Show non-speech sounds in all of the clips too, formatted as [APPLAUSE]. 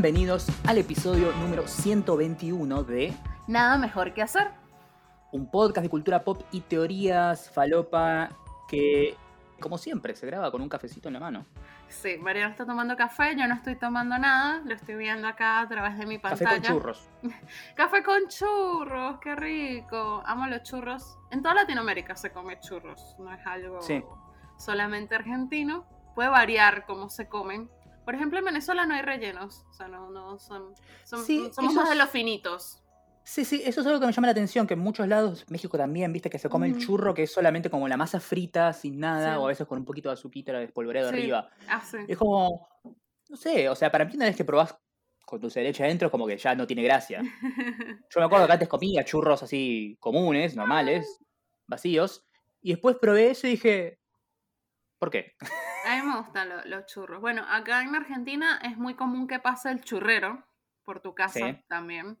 Bienvenidos al episodio número 121 de Nada mejor que hacer. un podcast de cultura pop y teorías falopa que, como siempre, se graba con un cafecito en la mano. Sí, Mariano está tomando café, yo no estoy tomando nada, lo estoy viendo acá a través de mi Café pantalla. con churros. [LAUGHS] Café con churros, qué rico. Amo los churros. En toda Latinoamérica se come churros, no es algo Sí. solamente argentino. Puede variar cómo se comen. Por ejemplo, en Venezuela no hay rellenos, o sea, no, no son, son- Sí, somos eso más de los finitos. Sí, sí, eso es algo que me llama la atención, que en muchos lados, México también, viste, que se come el churro, que es solamente como la masa frita, sin nada, Sí. o a veces con un poquito de azuquita despolvoreado Sí. arriba. Ah, sí. Es como, no sé, o sea, para mí una vez que probás con dulce de leche adentro, es como que ya no tiene gracia. [LAUGHS] Yo me acuerdo que antes comía churros así comunes, normales, vacíos, y después probé eso y dije, ¿por qué? A mí me gustan lo- los churros. Bueno, acá en Argentina es muy común que pase el churrero por tu casa Sí. también.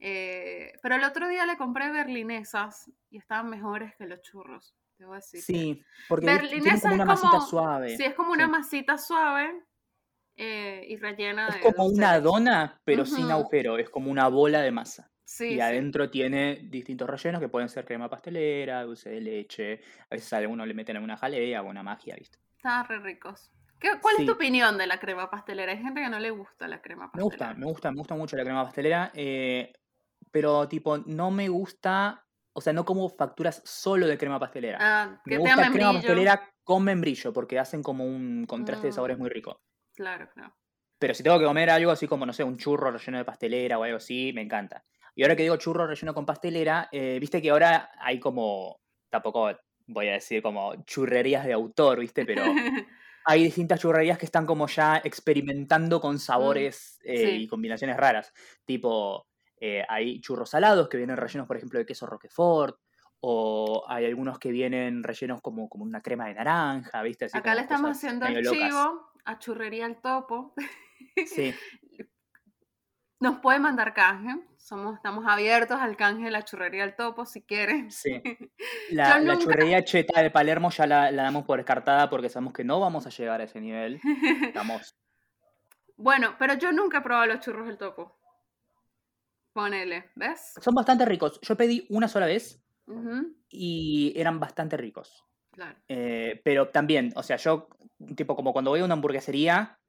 Eh, pero el otro día le compré berlinesas y estaban mejores que los churros. Debo decir. Sí, porque viste, tienen Berlinesa como es una masita como- suave. Sí, es como una Sí. masita suave eh, y rellena Es de. como dulce de una dona, pero sin agujero, es como una bola de masa. Sí, y sí. adentro tiene distintos rellenos que pueden ser crema pastelera, dulce de leche, a veces a algunos le meten alguna jalea o una magia, ¿viste? Estaban re ricos. ¿Qué- ¿Cuál es tu opinión de la crema pastelera? Hay gente que no le gusta la crema Me pastelera. gusta, me gusta, me gusta mucho la crema pastelera, eh, pero tipo, no me gusta, o sea, no como facturas solo de crema pastelera. Ah, me que te gusta da crema membrillo. pastelera con membrillo, porque hacen como un contraste de sabores Mm. muy rico. Claro, claro. Pero si tengo que comer algo así como, no sé, un churro relleno de pastelera o algo así, me encanta. Y ahora que digo churro relleno con pastelera, eh, viste que ahora hay como, tampoco voy a decir como churrerías de autor, viste, pero [LAUGHS] hay distintas churrerías que están como ya experimentando con sabores eh, Mm, sí. y combinaciones raras. Tipo, eh, hay churros salados que vienen rellenos, por ejemplo, de queso roquefort. O hay algunos que vienen rellenos como, como una crema de naranja, ¿viste? Así Acá le estamos haciendo el locas. chivo a Churrería El Topo. Sí, [LAUGHS] Nos puede mandar canje. Somos, estamos abiertos al canje de la Churrería El Topo si quieren. sí. [LAUGHS] La, la churrería cheta de Palermo ya la, la damos por descartada porque sabemos que no vamos a llegar a ese nivel. Estamos. [LAUGHS] Bueno, pero yo nunca he probado los churros del Topo. Ponele, ¿ves? Son bastante ricos. Yo pedí una sola vez Ujú, y eran bastante ricos. claro. Eh, pero también, o sea, yo, tipo, como cuando voy a una hamburguesería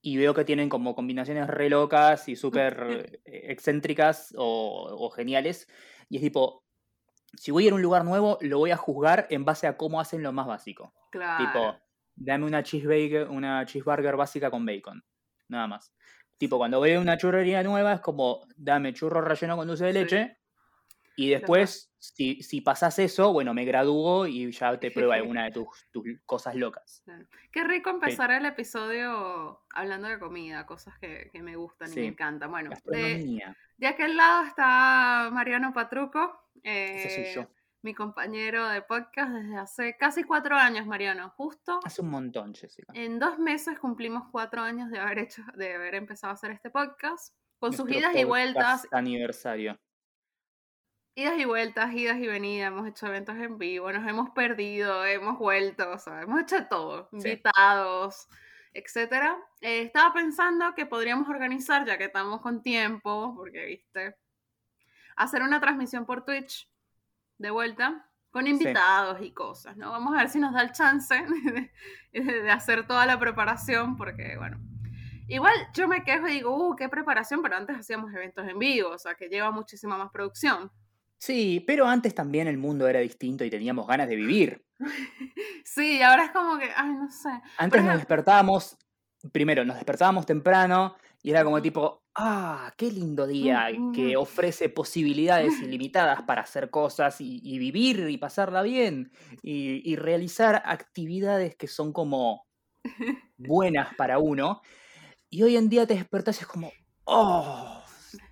y veo que tienen como combinaciones re locas y súper [LAUGHS] eh, excéntricas o, o geniales, y es tipo, si voy a ir a un lugar nuevo, lo voy a juzgar en base a cómo hacen lo más básico. Claro. Tipo, dame una cheeseburger, una cheeseburger básica con bacon. Nada más. Tipo, cuando voy a una churrería nueva es como, dame churro relleno con dulce de leche. Y después, si, si pasas eso, bueno, me gradúo y ya te pruebo [LAUGHS] alguna de tus, tus cosas locas. Claro. Qué rico empezar el episodio hablando de comida, cosas que, que me gustan y me encantan. Bueno, de, de aquel lado está Mariano Patruco, Ese soy eh, yo. mi compañero de podcast desde hace casi cuatro años, Mariano. Justo Hace un montón, Jessica. en dos meses cumplimos cuatro años de haber hecho, de haber empezado a hacer este podcast, con sus idas y vueltas, Aniversario. Idas y vueltas, idas y venidas, hemos hecho eventos en vivo, nos hemos perdido, hemos vuelto, o sea, hemos hecho todo, Sí. invitados, etcétera. Eh, estaba pensando que podríamos organizar, ya que estamos con tiempo, porque viste, hacer una transmisión por Twitch de vuelta con invitados y cosas, ¿no? Vamos a ver si nos da el chance [LAUGHS] de, de hacer toda la preparación, porque bueno. Igual yo me quejo y digo, uh, qué preparación, pero antes hacíamos eventos en vivo, o sea, que lleva muchísima más producción. Sí, pero antes también el mundo era distinto y teníamos ganas de vivir. [LAUGHS] Sí, ahora es como que, ay, no sé. Antes nos despertábamos, primero nos despertábamos temprano y era como tipo, ah, qué lindo día que ofrece posibilidades ilimitadas para hacer cosas y, y vivir y pasarla bien y, y realizar actividades que son como [LAUGHS] buenas para uno. Y hoy en día te despertás y es como, oh,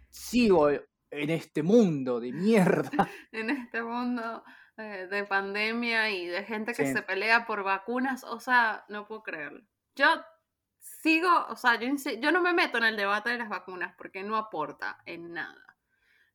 sigo en este mundo de mierda. [LAUGHS] en este mundo eh, de pandemia y de gente que Sí. se pelea por vacunas, o sea, no puedo creerlo. Yo sigo, o sea, yo, yo no me meto en el debate de las vacunas porque no aporta en nada,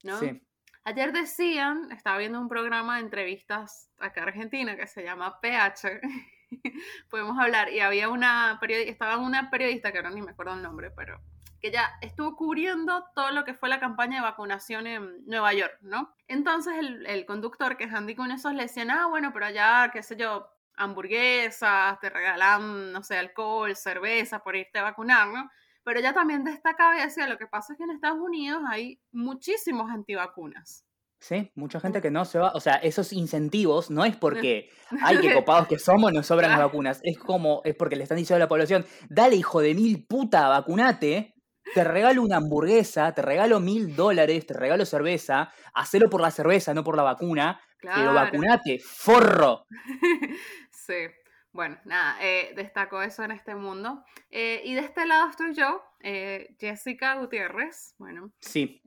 ¿no? Sí. Ayer decían, estaba viendo un programa de entrevistas acá en Argentina que se llama PH, [LAUGHS] podemos hablar, y había una periodista, estaba una periodista que ahora ni me acuerdo el nombre, pero que ella estuvo cubriendo todo lo que fue la campaña de vacunación en Nueva York, ¿no? Entonces el, el conductor, que es Andy esos le decían, ah, bueno, pero allá, qué sé yo, hamburguesas, te regalan, no sé, alcohol, cerveza por irte a vacunar, ¿no? Pero ella también destacaba y decía, lo que pasa es que en Estados Unidos hay muchísimos antivacunas. Sí, mucha gente que no se va, o sea, esos incentivos no es porque, [LAUGHS] hay que copados que somos, nos sobran las vacunas, es como, es porque le están diciendo a la población, dale hijo de mil puta, vacunate, te regalo una hamburguesa, te regalo mil dólares, te regalo cerveza, hacelo por la cerveza, no por la vacuna, pero vacunate, forro. [LAUGHS] sí, bueno, nada, eh, destaco eso en este mundo. Eh, y de este lado estoy yo, eh, Jessica Gutiérrez, bueno. Sí.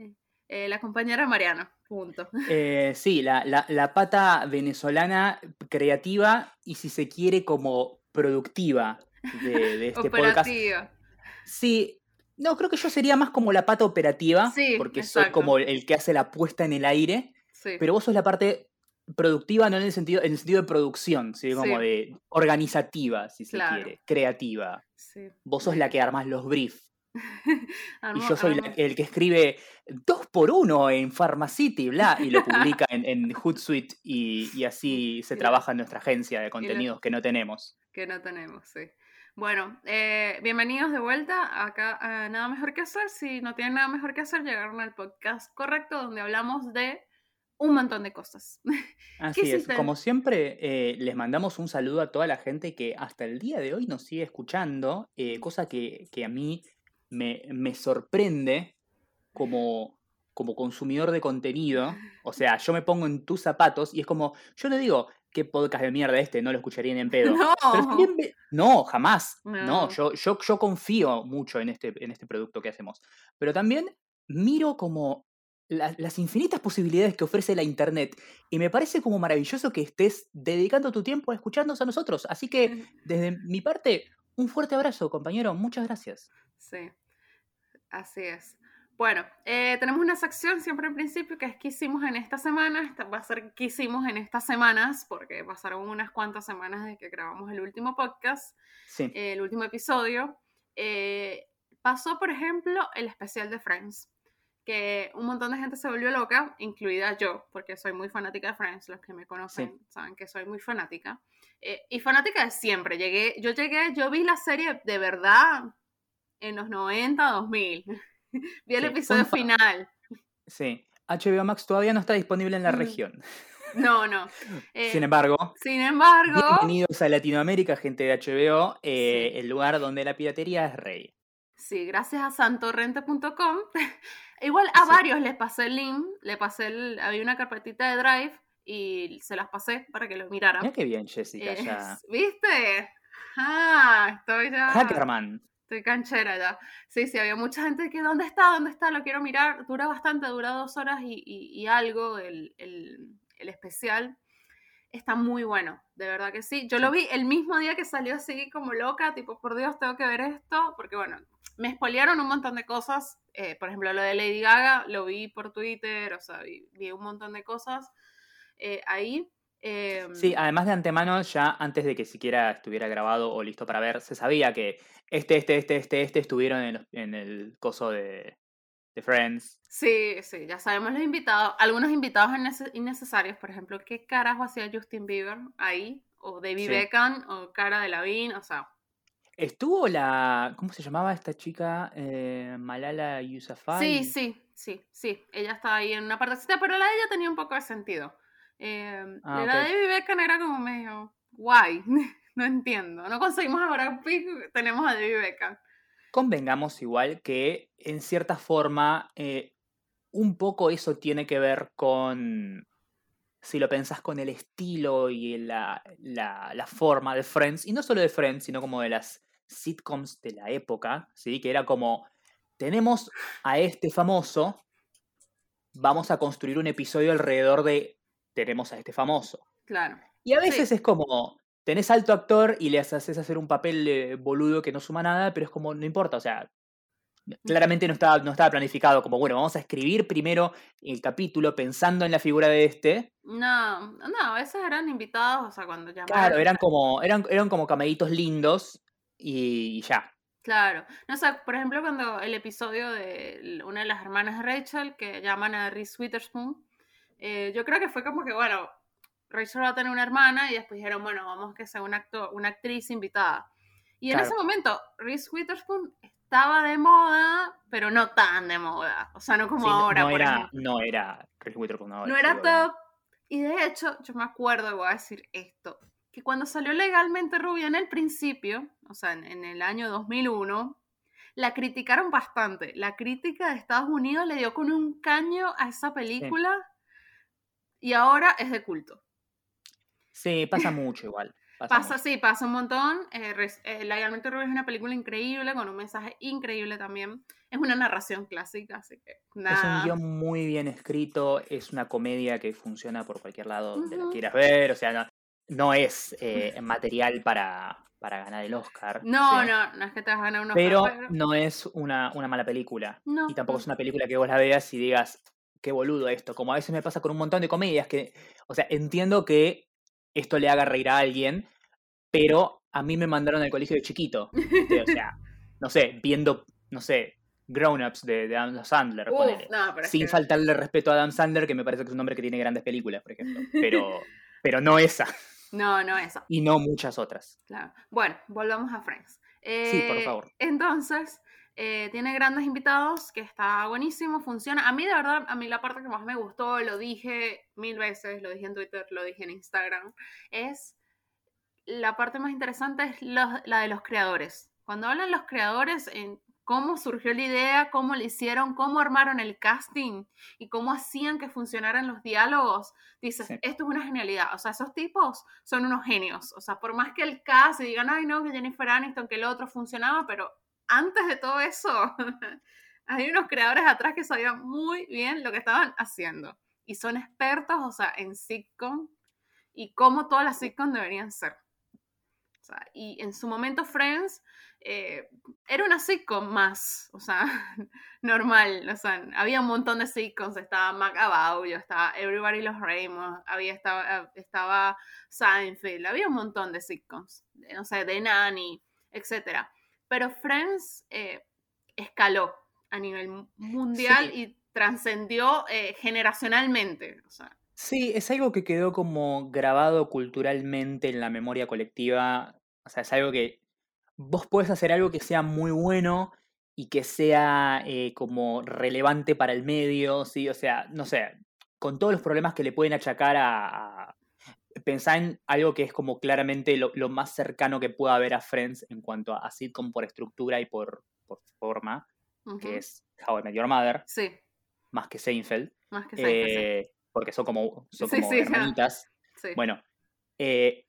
la compañera Mariano. Punto. [LAUGHS] Eh, sí, la, pata venezolana creativa y si se quiere como productiva de, este podcast. Sí, no, creo que yo sería más como la pata operativa, porque soy como el que hace la puesta en el aire, pero vos sos la parte productiva, no en el sentido, en el sentido de producción, sino como de organizativa, si se quiere, creativa. Vos sos la que armás los briefs. [LAUGHS] y yo soy el que escribe dos por uno en Pharmacity, bla, y lo publica en, Hootsuite y, así [LAUGHS] se trabaja en nuestra agencia de contenidos que no tenemos. Que no tenemos, sí. Bueno, eh, bienvenidos de vuelta. Acá nada mejor que hacer. Si no tienen nada mejor que hacer, llegaron al podcast correcto donde hablamos de un montón de cosas. [LAUGHS] Así es, como siempre, eh, les mandamos un saludo a toda la gente que hasta el día de hoy nos sigue escuchando, eh, cosa que, que, a mí me, sorprende como, como consumidor de contenido. O sea, yo me pongo en tus zapatos y es como, yo le digo, qué podcast de mierda este, no lo escucharía ni en pedo. [LAUGHS] No, no jamás. No, yo, yo, yo confío mucho en este, en este producto que hacemos. Pero también miro como las infinitas posibilidades que ofrece la Internet y me parece como maravilloso que estés dedicando tu tiempo a escucharnos a nosotros. Así que, desde mi parte, un fuerte abrazo, compañero. Muchas gracias. Sí, así es. Bueno, eh, tenemos una sección siempre en principio que es que hicimos en esta semana. Esta va a ser qué hicimos en estas semanas, porque pasaron unas cuantas semanas desde que grabamos el último podcast, sí. el último episodio. Eh, pasó, por ejemplo, el especial de Friends, que un montón de gente se volvió loca, incluida yo, porque soy muy fanática de Friends. Los que me conocen saben que soy muy fanática. Eh, y fanática de siempre. Llegué, yo llegué, yo vi la serie de verdad en los 90, 2000. [LAUGHS] vi el episodio final. Sí. HBO Max todavía no está disponible en la región. No, no. [LAUGHS] Eh, sin embargo. Sin embargo. Bienvenidos a Latinoamérica, gente de HBO, eh, el lugar donde la piratería es rey. Sí, gracias a santorrente.com. [LAUGHS] Igual a varios les pasé el link, le pasé el, había una carpetita de Drive y se las pasé para que lo miraran. Mira qué bien, Jessica, ya. ¿Viste? Ah, estoy ya. Hackerman. Estoy canchera ya. Sí, sí, había mucha gente que, ¿dónde está? ¿Dónde está? Lo quiero mirar. Dura bastante, dura dos horas y, y, algo el, el, el, especial. Está muy bueno, de verdad que sí. Yo lo vi el mismo día que salió así como loca, tipo, por Dios, tengo que ver esto, porque bueno, me spoilearon un montón de cosas. Eh, por ejemplo, lo de Lady Gaga, lo vi por Twitter, o sea, vi un montón de cosas eh, ahí. Sí, em, además de antemano, ya antes de que siquiera estuviera grabado o listo para ver, se sabía que este, este, este, este, este estuvieron en, el coso de, Friends. Sí, sí, ya sabemos los invitados. Algunos invitados innecesarios, por ejemplo, ¿qué carajo hacía Justin Bieber ahí? O David Beckham, o Cara de Lavín, o sea. Estuvo la. ¿Cómo se llamaba esta chica? Eh, Malala Yousafzai. Sí, sí, sí, sí. Ella estaba ahí en una partecita, pero la de ella tenía un poco de sentido. Eh, ah, la de Beckham era como medio guay. [LAUGHS] no entiendo. No conseguimos a Brad tenemos a David Beckham. Convengamos igual que en cierta forma eh, un poco eso tiene que ver con, si lo pensás con el estilo y la, la, forma de Friends, y no solo de Friends, sino como de las sitcoms de la época, ¿sí? que era como, tenemos a este famoso, vamos a construir un episodio alrededor de tenemos a este famoso. Claro. Y a veces es como, tenés alto actor y le haces hacer un papel boludo que no suma nada, pero es como, no importa, o sea, claramente no estaba, no estaba planificado como, bueno, vamos a escribir primero el capítulo pensando en la figura de este. No, no, a veces eran invitados, o sea, cuando llamaban. Claro, eran como, eran, eran como cameditos lindos y ya. Claro. No sé, por ejemplo, cuando el episodio de una de las hermanas de Rachel, que llaman a Reese Witherspoon, eh, yo creo que fue como que, bueno, Rachel va a tener una hermana y después dijeron, bueno, vamos que sea una, actor, una actriz invitada. Y en ese momento, Reese Witherspoon estaba de moda, pero no tan de moda. O sea, no como ahora. No, por era, ejemplo. no era Reese Witherspoon. No, No era top. Y de hecho, yo me acuerdo, voy a decir esto, que cuando salió legalmente Rubia en el principio, o sea, en, en el año 2001, la criticaron bastante. La crítica de Estados Unidos le dio con un caño a esa película y ahora es de culto. Sí, pasa mucho igual. Pasa, Pasa, mucho. sí, pasa un montón. Eh, eh, Legalmente Rubia es una película increíble, con un mensaje increíble también. Es una narración clásica, así que Es un nada. guion muy bien escrito, es una comedia que funciona por cualquier lado donde la Ujú. quieras ver, o sea, no, no es eh, [LAUGHS] material para, para ganar el Oscar. No, sí, no, no es que te vas a ganar un Oscar, Pero pero- no es una, una mala película. No, Y tampoco es una película que vos la veas y digas, qué boludo esto. Como a veces me pasa con un montón de comedias que, o sea, entiendo que esto le haga reír a alguien, pero a mí me mandaron al colegio de chiquito. O sea, [LAUGHS] no sé, viendo, no sé, Grown Ups de, de Adam Sandler, Uf, no, Sin que- faltarle respeto a Adam Sandler, que me parece que es un hombre que tiene grandes películas, por ejemplo. Pero, [LAUGHS] pero no esa, No, no esa. y no muchas otras. Claro. Bueno, volvamos a Friends. Sí, por Eh, favor. Entonces, eh, tiene grandes invitados, que está buenísimo, funciona. A mí, de verdad, a mí la parte que más me gustó, lo dije mil veces, lo dije en Twitter, lo dije en Instagram, es la parte más interesante es los- la de los creadores. Cuando hablan los creadores en cómo surgió la idea, cómo lo hicieron, cómo armaron el casting y cómo hacían que funcionaran los diálogos, dices, Sí. esto es una genialidad. O sea, esos tipos son unos genios. O sea, por más que el cast y digan, ay, no, que Jennifer Aniston, que el otro funcionaba, pero antes de todo eso, [LAUGHS] hay unos creadores atrás que sabían muy bien lo que estaban haciendo. Y son expertos, o sea, en sitcom y cómo todas las sitcoms deberían ser. O sea, y en su momento Friends eh, era una sitcom más, o sea, [LAUGHS] normal. O sea, había un montón de sitcoms. Estaba Mac Abaullo, estaba Everybody Los Raymond, había estaba, estaba Seinfeld, había un montón de sitcoms. No sé, The Nanny, etc. Pero Friends eh, escaló a nivel mundial Sí. y trascendió eh, generacionalmente. O sea, Sí, es algo que quedó como grabado culturalmente en la memoria colectiva. O sea, es algo que vos podés hacer algo que sea muy bueno y que sea eh, como relevante para el medio, ¿sí? O sea, no sé, con todos los problemas que le pueden achacar a... Pensá en algo que es como claramente lo, lo más cercano que pueda haber a Friends en cuanto a, a sitcom por estructura y por, por forma, que es How I Met Your Mother, Sí, más que Seinfeld. más que Seinfeld, sí. eh, porque son como, son Sí, como sí, [LAUGHS] hermanitas. Bueno, eh,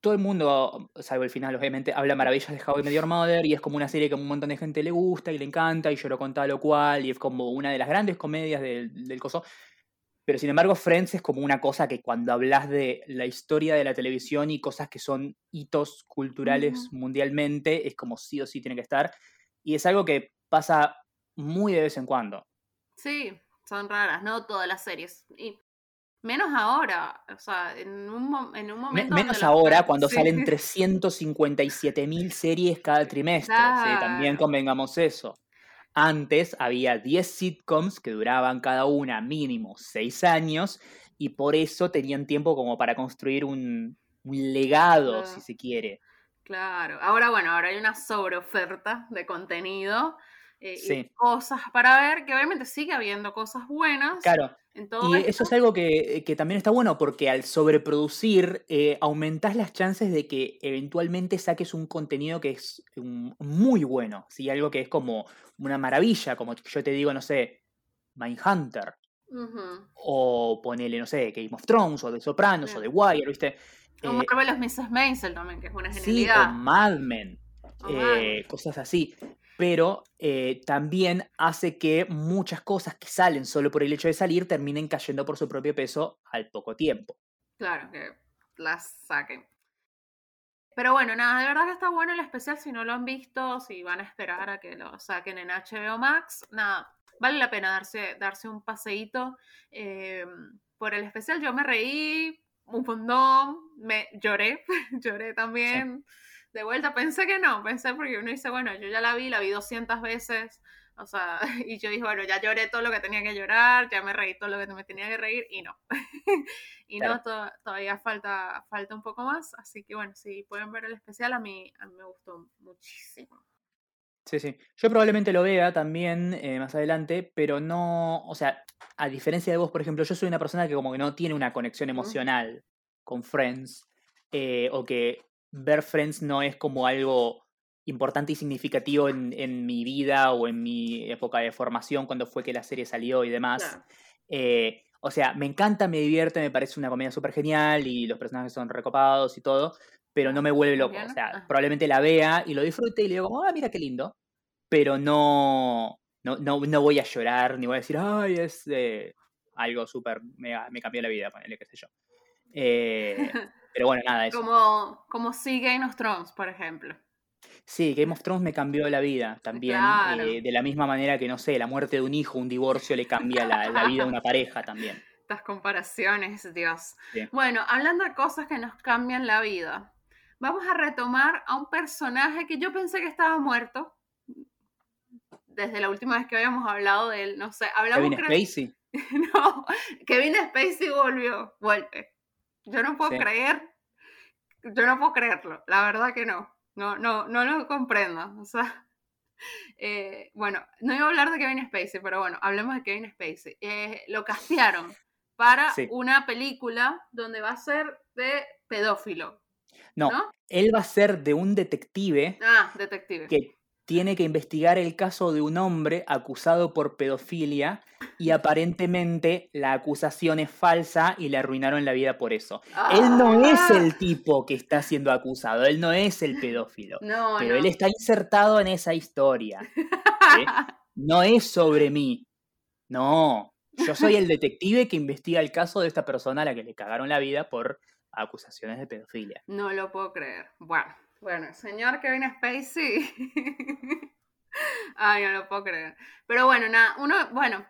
todo el mundo, salvo el final, obviamente, habla maravillas de How I Met Your Mother y es como una serie que a un montón de gente le gusta y le encanta y lloró con tal o cual y es como una de las grandes comedias del, del coso. Pero sin embargo, Friends es como una cosa que cuando hablas de la historia de la televisión y cosas que son hitos culturales mundialmente, es como sí o sí tiene que estar. Y es algo que pasa muy de vez en cuando. Sí, son raras, no todas las series. Y menos ahora, o sea, en un, en un Me- momento... donde menos los ahora fans- cuando [LAUGHS] sí. salen 357 mil series cada trimestre. ¿sí? También convengamos eso. Antes había 10 sitcoms que duraban cada una mínimo 6 años y por eso tenían tiempo como para construir un, un legado, Claro. si se quiere. Claro, ahora bueno, ahora hay una sobreoferta de contenido eh, y cosas para ver, que obviamente sigue habiendo cosas buenas Claro, en todo y esto. eso es algo que, que también está bueno porque al sobreproducir eh, aumentás las chances de que eventualmente saques un contenido que es muy bueno, ¿sí? algo que es como una maravilla, como yo te digo, no sé, Mindhunter, Ujú. o ponele, no sé, Game of Thrones, o The Sopranos, o. The Wire, ¿viste? O Eh, Marvelous Mrs. Maisel también, que es una sí, o genialidad. Mad Men, eh, cosas así. Pero eh, también hace que muchas cosas que salen solo por el hecho de salir terminen cayendo por su propio peso al poco tiempo. Claro, que las saquen. Pero bueno, nada, de verdad que está bueno el especial. Si no lo han visto, si van a esperar a que lo saquen en HBO Max, nada, vale la pena darse, darse un paseíto eh, por el especial. Yo me reí un montón, me lloré, [LAUGHS] lloré también. De vuelta pensé que no, pensé porque uno dice, bueno, yo ya la vi, la vi 200 veces, o sea, [LAUGHS] y yo dije, bueno, ya lloré todo lo que tenía que llorar, ya me reí todo lo que me tenía que reír, y no. [LAUGHS] y no, todavía falta, falta un poco más, así que bueno, si pueden ver el especial, a mí, a mí me gustó muchísimo. Sí, sí. Yo probablemente lo vea también eh, más adelante, pero no, o sea, a diferencia de vos, por ejemplo, yo soy una persona que como que no tiene una conexión emocional con Friends, eh, o que ver Friends no es como algo importante y significativo en, mi vida o en mi época de formación, cuando fue que la serie salió y demás. Eh, o sea, me encanta, me divierte, me parece una comedia súper genial y los personajes son recopados y todo, pero no me vuelve loco. O sea, ah. probablemente la vea y lo disfrute y le digo ah, mira qué lindo. Pero no, no, no, voy a llorar ni voy a decir, ay, es eh, algo súper, me, me, cambió la vida, ponele, qué sé yo. [LAUGHS] Eh, pero bueno, nada, eso. Como, como sí Game of Thrones, por ejemplo. Sí, Game of Thrones me cambió la vida también. Eh, de la misma manera que, no sé, la muerte de un hijo, un divorcio le cambia la, la vida a una [LAUGHS] pareja también. Estas comparaciones, Dios. Bueno, hablando de cosas que nos cambian la vida, vamos a retomar a un personaje que yo pensé que estaba muerto. Desde la última vez que habíamos hablado de él, no sé, hablamos... Kevin Spacey. [LAUGHS] no, Kevin Spacey volvió, vuelve. Yo no puedo creer, yo no puedo creerlo, la verdad que no. No, no, no lo comprendo. O sea, [LAUGHS] eh, bueno, no iba a hablar de Kevin Spacey, pero bueno, hablemos de Kevin Spacey. Eh, lo castearon para una película donde va a ser de pedófilo. No, él va a ser de un detective. Ah, detective. Que tiene que investigar el caso de un hombre acusado por pedofilia y aparentemente la acusación es falsa y le arruinaron la vida por eso. Él no es ah. el tipo que está siendo acusado, él no es el pedófilo, pero él está insertado en esa historia. [LAUGHS] No es sobre mí, no, yo soy el detective que investiga el caso de esta persona a la que le cagaron la vida por acusaciones de pedofilia. No lo puedo creer. Bueno, bueno, el señor Kevin Spacey. [LAUGHS] Ay, no lo puedo creer. Pero bueno, nada, uno, bueno,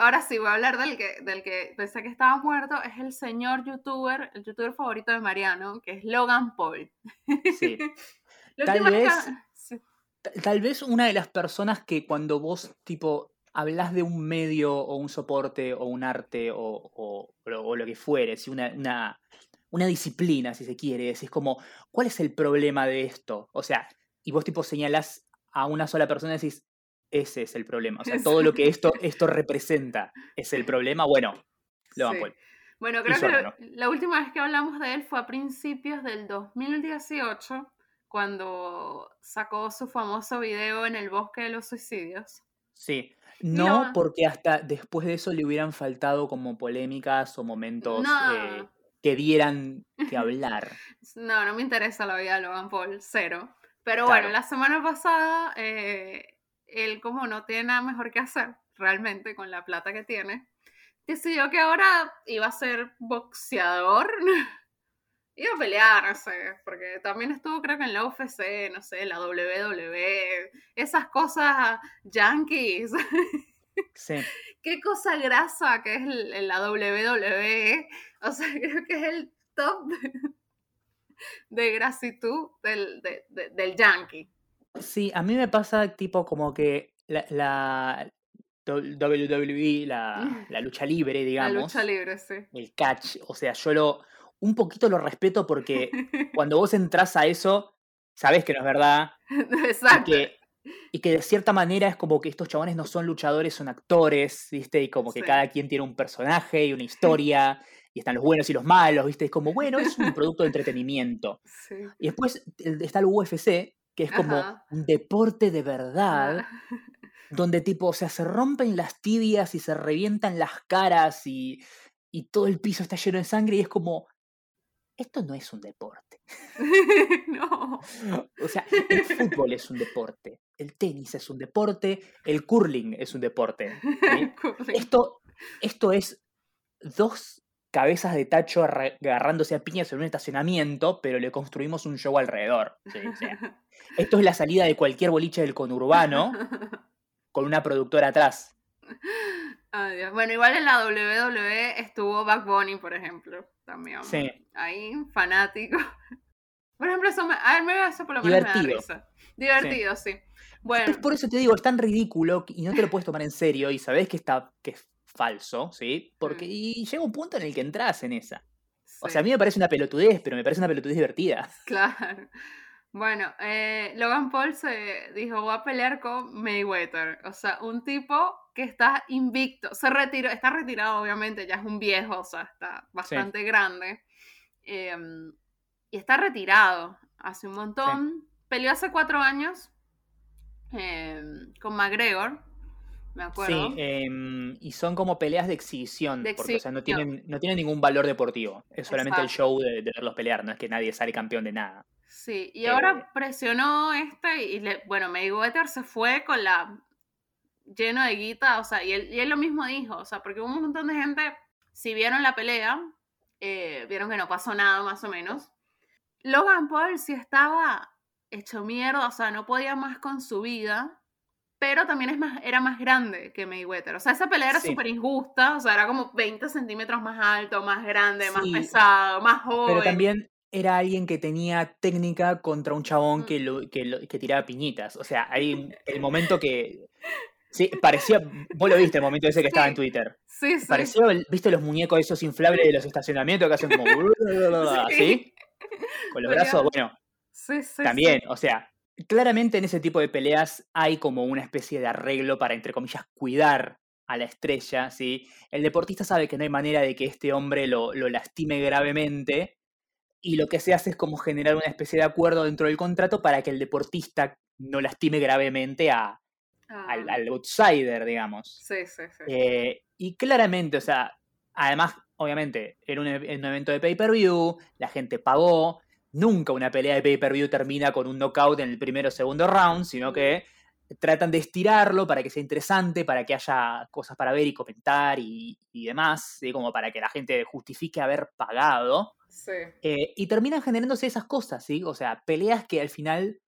ahora sí voy a hablar del que, del que pensé que estaba muerto. Es el señor youtuber, el youtuber favorito de Mariano, que es Logan Paul. Sí. [LAUGHS] tal vez, tal vez una de las personas que cuando vos, tipo, hablas de un medio o un soporte o un arte o, o, o lo que fuere, si una, una una disciplina, si se quiere. Es como, ¿cuál es el problema de esto? O sea, y vos tipo señalás a una sola persona y decís, ese es el problema. O sea, todo lo que esto, esto representa es el problema. Bueno, lo sí. Bueno, creo que la última vez que hablamos de él fue a principios del 2018, cuando sacó su famoso video en el bosque de los suicidios. Sí, no, porque hasta después de eso le hubieran faltado como polémicas o momentos eh, que dieran que [LAUGHS] hablar. no, no me interesa la vida de Logan Paul, cero. Pero bueno, la semana pasada, eh, él como no tiene nada mejor que hacer, realmente, con la plata que tiene, decidió que ahora iba a ser boxeador. [LAUGHS] iba a pelear, no sé, porque también estuvo creo que en la UFC, no sé, la WWE, esas cosas yankees. [LAUGHS] Sí. [LAUGHS] Qué cosa grasa que es la WWE. O sea, [LAUGHS] creo que es el top [LAUGHS] de, grasitud del, del yankee. Sí, a mí me pasa tipo como que la, la WWE, la, la, lucha libre, digamos. La lucha libre, sí. El catch, o sea, yo lo un poquito lo respeto porque cuando vos entras a eso, sabés que no es verdad. Exacto. Y que de cierta manera es como que estos chabones no son luchadores, son actores, ¿viste? Y como que cada quien tiene un personaje y una [LAUGHS] historia, y están los buenos y los malos, ¿viste? Es como, bueno, es un producto de entretenimiento. Y después está el UFC, que es como un deporte de verdad, ah. [LAUGHS] donde tipo, o sea, se rompen las tibias y se revientan las caras y, y todo el piso está lleno de sangre y es como, esto no es un deporte. [LAUGHS] no. [LAUGHS] O sea, el [LAUGHS] fútbol es un deporte, el tenis es un deporte, el curling es un deporte. esto, esto es dos cabezas de tacho agarrándose a piñas en un estacionamiento, pero le construimos un show alrededor. esto es la salida de cualquier boliche del conurbano con una productora atrás. Bueno, igual en la WWE estuvo Back Bunny, por ejemplo, también. Sí. Ahí, fanático. [LAUGHS] Por ejemplo, eso, me, a mí eso por lo menos me da Divertido. risa. Divertido, sí. Bueno, Es por eso te digo, es tan ridículo y no te lo puedes tomar en serio y sabes que está que es falso, ¿sí? Porque Mm. y llega un punto en el que entras en esa. O sí, sea, a mí me parece una pelotudez, pero me parece una pelotudez divertida. [LAUGHS] Claro. Bueno, eh, Logan Paul se dijo, voy a pelear con Mayweather. O sea, un tipo que está invicto. Se retiró, está retirado, obviamente, ya es un viejo, o sea, está bastante grande. Em, y está retirado hace un montón. Peleó hace cuatro años em, con McGregor, me acuerdo. Sí, em, y son como peleas de exhibición, De porque o sea, no tienen, no tienen ningún valor deportivo. Es solamente el show de, de verlos pelear, no es que nadie sale campeón de nada. Sí, y Eh, ahora presionó este y le, bueno, Mayweather se fue con la lleno de guita, o sea, y él, y él lo mismo dijo, o sea, porque hubo un montón de gente, si vieron la pelea, eh, vieron que no pasó nada más o menos. Logan Paul sí estaba hecho mierda, o sea, no podía más con su vida, pero también es más, era más grande que Mayweather, o sea, esa pelea era Sí. súper injusta, o sea, era como 20 centímetros más alto, más grande, más pesado, más joven. Pero también era alguien que tenía técnica contra un chabón que, Mm. lo- que, lo- que tiraba piñitas. O sea, hay el momento que... Sí, parecía... Vos lo viste el momento ese que estaba en Sí. Twitter. Sí, sí. Parecía, ¿viste los muñecos esos inflables de los estacionamientos que hacen como... [LAUGHS] [LAUGHS] ¿Así? Con los Pero- brazos, bueno, Sí, sí, también, o sea, claramente en ese tipo de peleas hay como una especie de arreglo para, entre comillas, cuidar a la estrella, ¿sí? El deportista sabe que no hay manera de que este hombre lo, lo lastime gravemente y lo que se hace es como generar una especie de acuerdo dentro del contrato para que el deportista no lastime gravemente a- Ah, al, al outsider, digamos. Sí, sí, sí. Eh, y claramente, o sea, además, obviamente, era un, e- un evento de pay-per-view, la gente pagó, nunca una pelea de pay-per-view termina con un knockout en el primero o segundo round, sino que tratan de estirarlo para que sea interesante, para que haya cosas para ver y comentar y, y demás, ¿sí? como para que la gente justifique haber pagado. Sí. Eh, y terminan generándose esas cosas, ¿sí? O sea, peleas que al final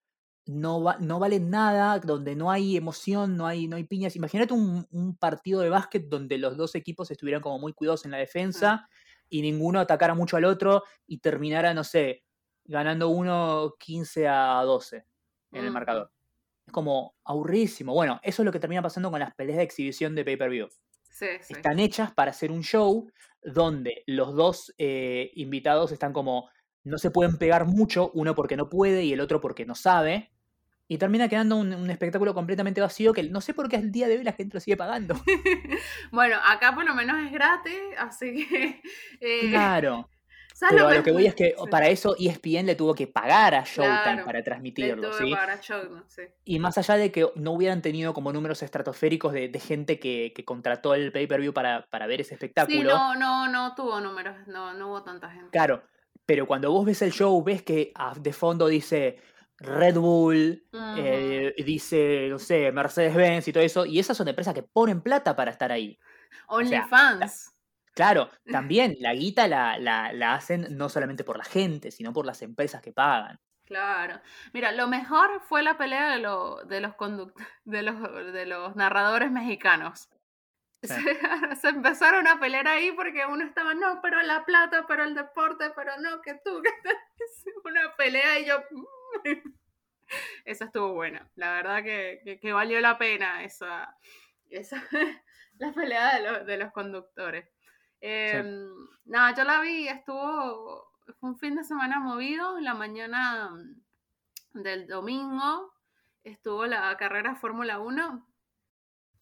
no, va- no valen nada, donde no hay emoción, no hay, no hay piñas. Imagínate un, un partido de básquet donde los dos equipos estuvieran como muy cuidados en la defensa y ninguno atacara mucho al otro y terminara, no sé, ganando uno 15 a 12 en el Ujú. marcador. Es como aburridísimo. Bueno, eso es lo que termina pasando con las peleas de exhibición de pay-per-view Sí, sí. están hechas para hacer un show donde los dos eh, invitados están como no se pueden pegar mucho, uno porque no puede y el otro porque no sabe. Y termina quedando un, un espectáculo completamente vacío que no sé por qué al día de hoy la gente lo sigue pagando. [LAUGHS] bueno, acá por lo menos es gratis, así que. eh, Claro. [LAUGHS] ¿sabes Pero lo que voy es que Sí. para eso ESPN le tuvo que pagar a Showtime Claro, para Le transmitirlo, ¿sí? para Showtime, sí. Y más allá de que no hubieran tenido como números estratosféricos de, de gente que, que contrató el pay-per-view para, para ver ese espectáculo. Sí, no, no, no tuvo números, no, no hubo tanta gente. Claro, pero cuando vos ves el show, ves que de fondo dice Red Bull, eh, dice, no sé, Mercedes-Benz y todo eso, y esas son empresas que ponen plata para estar ahí. OnlyFans. Claro, [LAUGHS] también la guita la, la, la hacen no solamente por la gente, sino por las empresas que pagan. Claro. Mira, lo mejor fue la pelea de, lo- de los conduct- de los de los narradores mexicanos. Sí. Se, [LAUGHS] se empezaron a pelear ahí porque uno estaba, no, pero la plata, pero el deporte, pero no, que tú, [LAUGHS] que tal". una pelea y yo. [LAUGHS] Esa estuvo buena. La verdad que, que- que valió la pena esa, esa [LAUGHS] la pelea de, los- de los conductores. Em, Nada, yo la vi, estuvo, fue un fin de semana movido, la mañana mm, del domingo estuvo la carrera Fórmula 1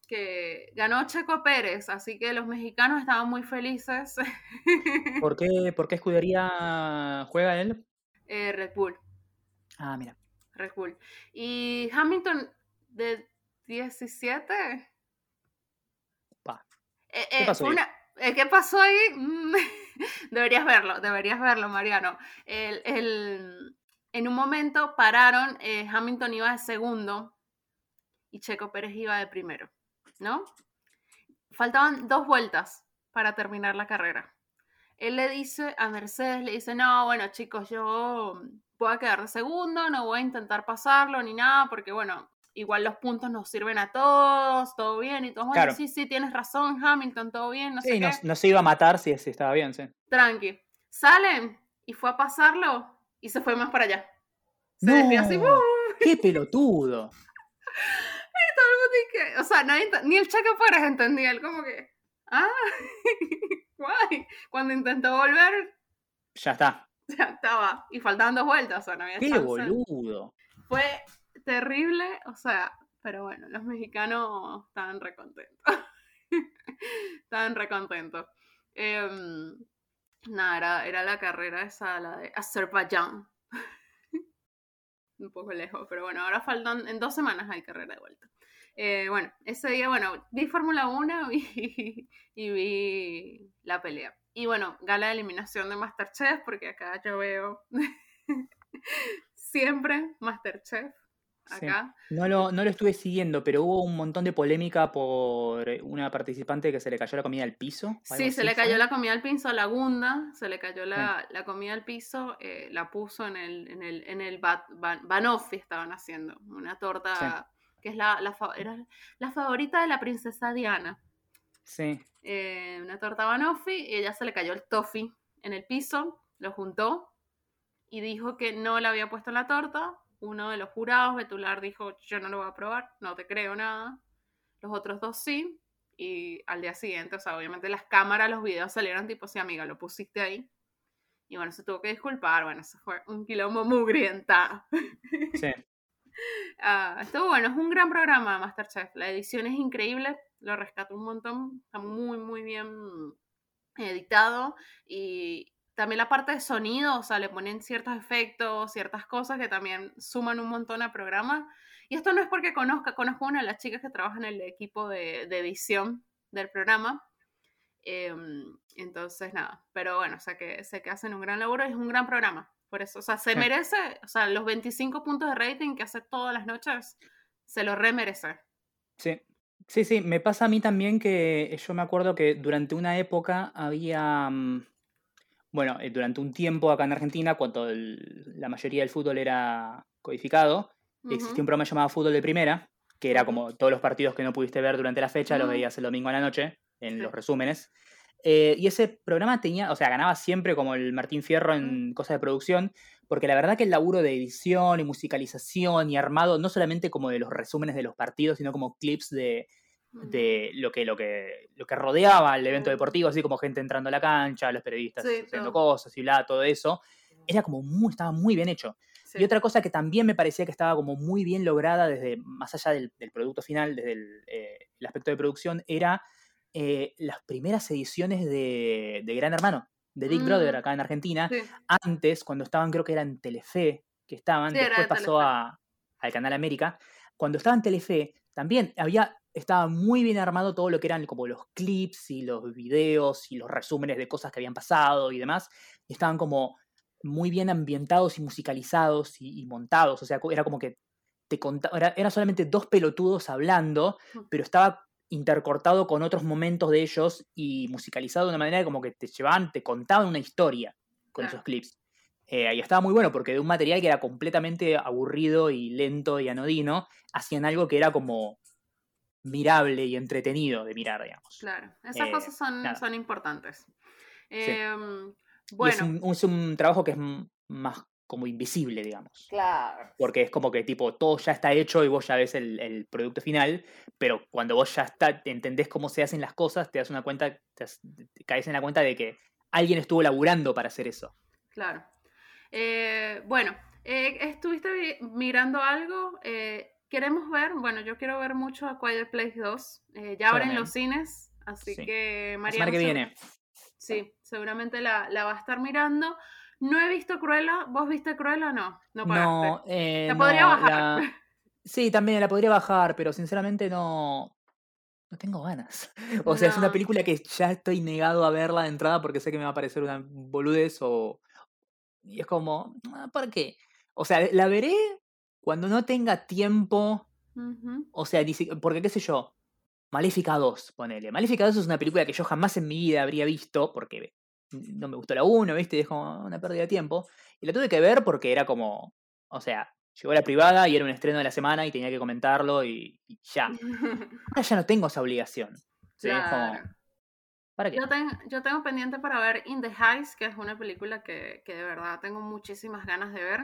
que ganó Checo Pérez, así que los mexicanos estaban muy felices. [LAUGHS] ¿Por qué, por qué escudería juega él? Eh, Red Bull, Ah, mira. Red Bull. Y Hamilton de 17. Pa. Eh, ¿Qué eh, pasó fue ahí? eh, ¿Qué pasó ahí? [LAUGHS] Deberías verlo, deberías verlo, Mariano. El- el- en un momento pararon, eh, Hamilton iba de segundo y Checo Pérez iba de primero, ¿no? Faltaban dos vueltas para terminar la carrera. Él le dice a Mercedes, le dice, no, bueno chicos, yo voy a quedar de segundo, no voy a intentar pasarlo ni nada, porque bueno, igual los puntos nos sirven a todos, todo bien, y todos, bueno, Claro. sí, sí, tienes razón, Hamilton, todo bien, no sé Sí, no, no se iba a matar si, si estaba bien, sí. Tranqui. Salen y fue a pasarlo y se fue más para allá. Se No, desvió así. ¡uh! ¡Qué pelotudo! [LAUGHS] Y todo el mundo que- o sea, nadie ni el Checo Pérez entendía. Él como que, ah, [LAUGHS] guay. Cuando intentó volver, Ya está. [LAUGHS] estaba. Y faltaban dos vueltas, o sea, no había ¡Qué chance. boludo! Fue terrible, o sea, pero bueno, los mexicanos estaban recontentos. [LAUGHS] estaban recontentos. Em, nada, era, era la carrera esa, la de Azerbaiyán. [LAUGHS] Un poco lejos, pero bueno, ahora faltan, en dos semanas hay carrera de vuelta. Eh, bueno, ese día, bueno, vi Fórmula 1 y, [LAUGHS] y vi la pelea. Y bueno, gala de eliminación de Masterchef, porque acá yo veo [LAUGHS] siempre Masterchef. Sí. Acá. No lo, no lo estuve siguiendo, pero hubo un montón de polémica por una participante que se le cayó la comida al piso. Sí, se le cayó fue. la comida al piso a la Gunda, se le cayó la, la comida al piso, eh, la puso en el, en el, en el bat- ban- banoffee estaban haciendo, una torta que es la, era la favorita de la princesa Diana. Sí, eh, una torta banoffee y ella se le cayó el toffee en el piso, lo juntó y dijo que no la había puesto en la torta. Uno de los jurados, Betular, dijo, yo no lo voy a probar, no te creo nada. Los otros dos sí. Y al día siguiente, o sea, obviamente las cámaras, los videos salieron tipo, sí, amiga, lo pusiste ahí. Y bueno, se tuvo que disculpar, bueno, eso fue un quilombo mugrienta. sí. [LAUGHS] Ah, estuvo bueno, es un gran programa Masterchef. La edición es increíble, lo rescato un montón, está muy, muy bien editado y también la parte de sonido, o sea, le ponen ciertos efectos, ciertas cosas que también suman un montón al programa. Y esto no es porque conozca, conozco a una de las chicas que trabaja en el equipo de, edición del programa. Em, entonces, nada, pero bueno, o que sé que hacen un gran laburo y es un gran programa. Por eso, o sea, se Sí. merece, o sea, los 25 puntos de rating que hace todas las noches, se lo remerece. Sí, sí, sí, me pasa a mí también que yo me acuerdo que durante una época había, mm, bueno, eh, durante un tiempo acá en Argentina, cuando el- la mayoría del fútbol era codificado, existía un programa llamado Fútbol de Primera, que era como todos los partidos que no pudiste ver durante la fecha, los Mm. veías el domingo a la noche, en Sí. los resúmenes. Eh, y ese programa tenía, o sea, ganaba siempre como el Martín Fierro en cosas de producción, porque la verdad que el laburo de edición y musicalización y armado, no solamente como de los resúmenes de los partidos, sino como clips de, de lo que, lo que, lo que rodeaba el evento deportivo, así como gente entrando a la cancha, los periodistas Sí, haciendo cosas y bla, todo eso. Era como muy, estaba muy bien hecho. Sí. Y otra cosa que también me parecía que estaba como muy bien lograda desde, más allá del, del producto final, desde el, eh, el aspecto de producción, era eh, las primeras ediciones de, de Gran Hermano, de Big Brother Mm. acá en Argentina. Sí. Antes, cuando estaban, creo que era en Telefe, que estaban, Sí, después de pasó a, al Canal América. Cuando estaba en Telefe, también había, estaba muy bien armado todo lo que eran como los clips y los videos y los resúmenes de cosas que habían pasado y demás. Y estaban como muy bien ambientados y musicalizados y, y montados. O sea, era como que te contaba, era, era solamente dos pelotudos hablando, Ujú. pero estaba intercortado con otros momentos de ellos y musicalizado de una manera como que te llevaban, te contaban una historia con esos clips. Eh, y estaba muy bueno porque de un material que era completamente aburrido y lento y anodino, hacían algo que era como mirable y entretenido de mirar, digamos. Claro, esas Eh, cosas son, nada. son importantes. Sí. Em, es bueno, un, es un trabajo que es más como invisible, digamos. claro. Porque es como que tipo, todo ya está hecho y vos ya ves el, el producto final, pero cuando vos ya está, entendés cómo se hacen las cosas, te das una cuenta, te, te caes en la cuenta de que alguien estuvo laburando para hacer eso. Claro. Eh, bueno, eh, ¿estuviste vi- mirando algo? Eh, queremos ver, bueno, yo quiero ver mucho a Quiet Place 2. Eh, ya abren también. los cines, así Sí. que La Mariano semana que viene. Sí, seguramente la, la va a estar mirando. No he visto Cruella. ¿Vos viste Cruella? No, no pagaste. No, eh, La no, podría bajar. la- [LAUGHS] Sí, también la podría bajar, pero sinceramente no. No tengo ganas. [LAUGHS] O sea, es una No. película que ya estoy negado a verla de entrada porque sé que me va a parecer una boludez o. Y es como, ah, ¿para qué? O sea, la veré cuando no tenga tiempo. O sea, porque qué sé yo. Maléfica 2, ponele. Maléfica 2 es una película que yo jamás en mi vida habría visto porque no me gustó la 1, ¿viste? Y es como una pérdida de tiempo. Y la tuve que ver porque era como. O sea, llegó a la privada y era un estreno de la semana y tenía que comentarlo y, y ya. [LAUGHS] Ahora ya no tengo esa obligación. ¿sí? Es como, Claro. ¿Para qué? Yo, ten- yo tengo pendiente para ver In the Heights, que es una película que, que de verdad tengo muchísimas ganas de ver.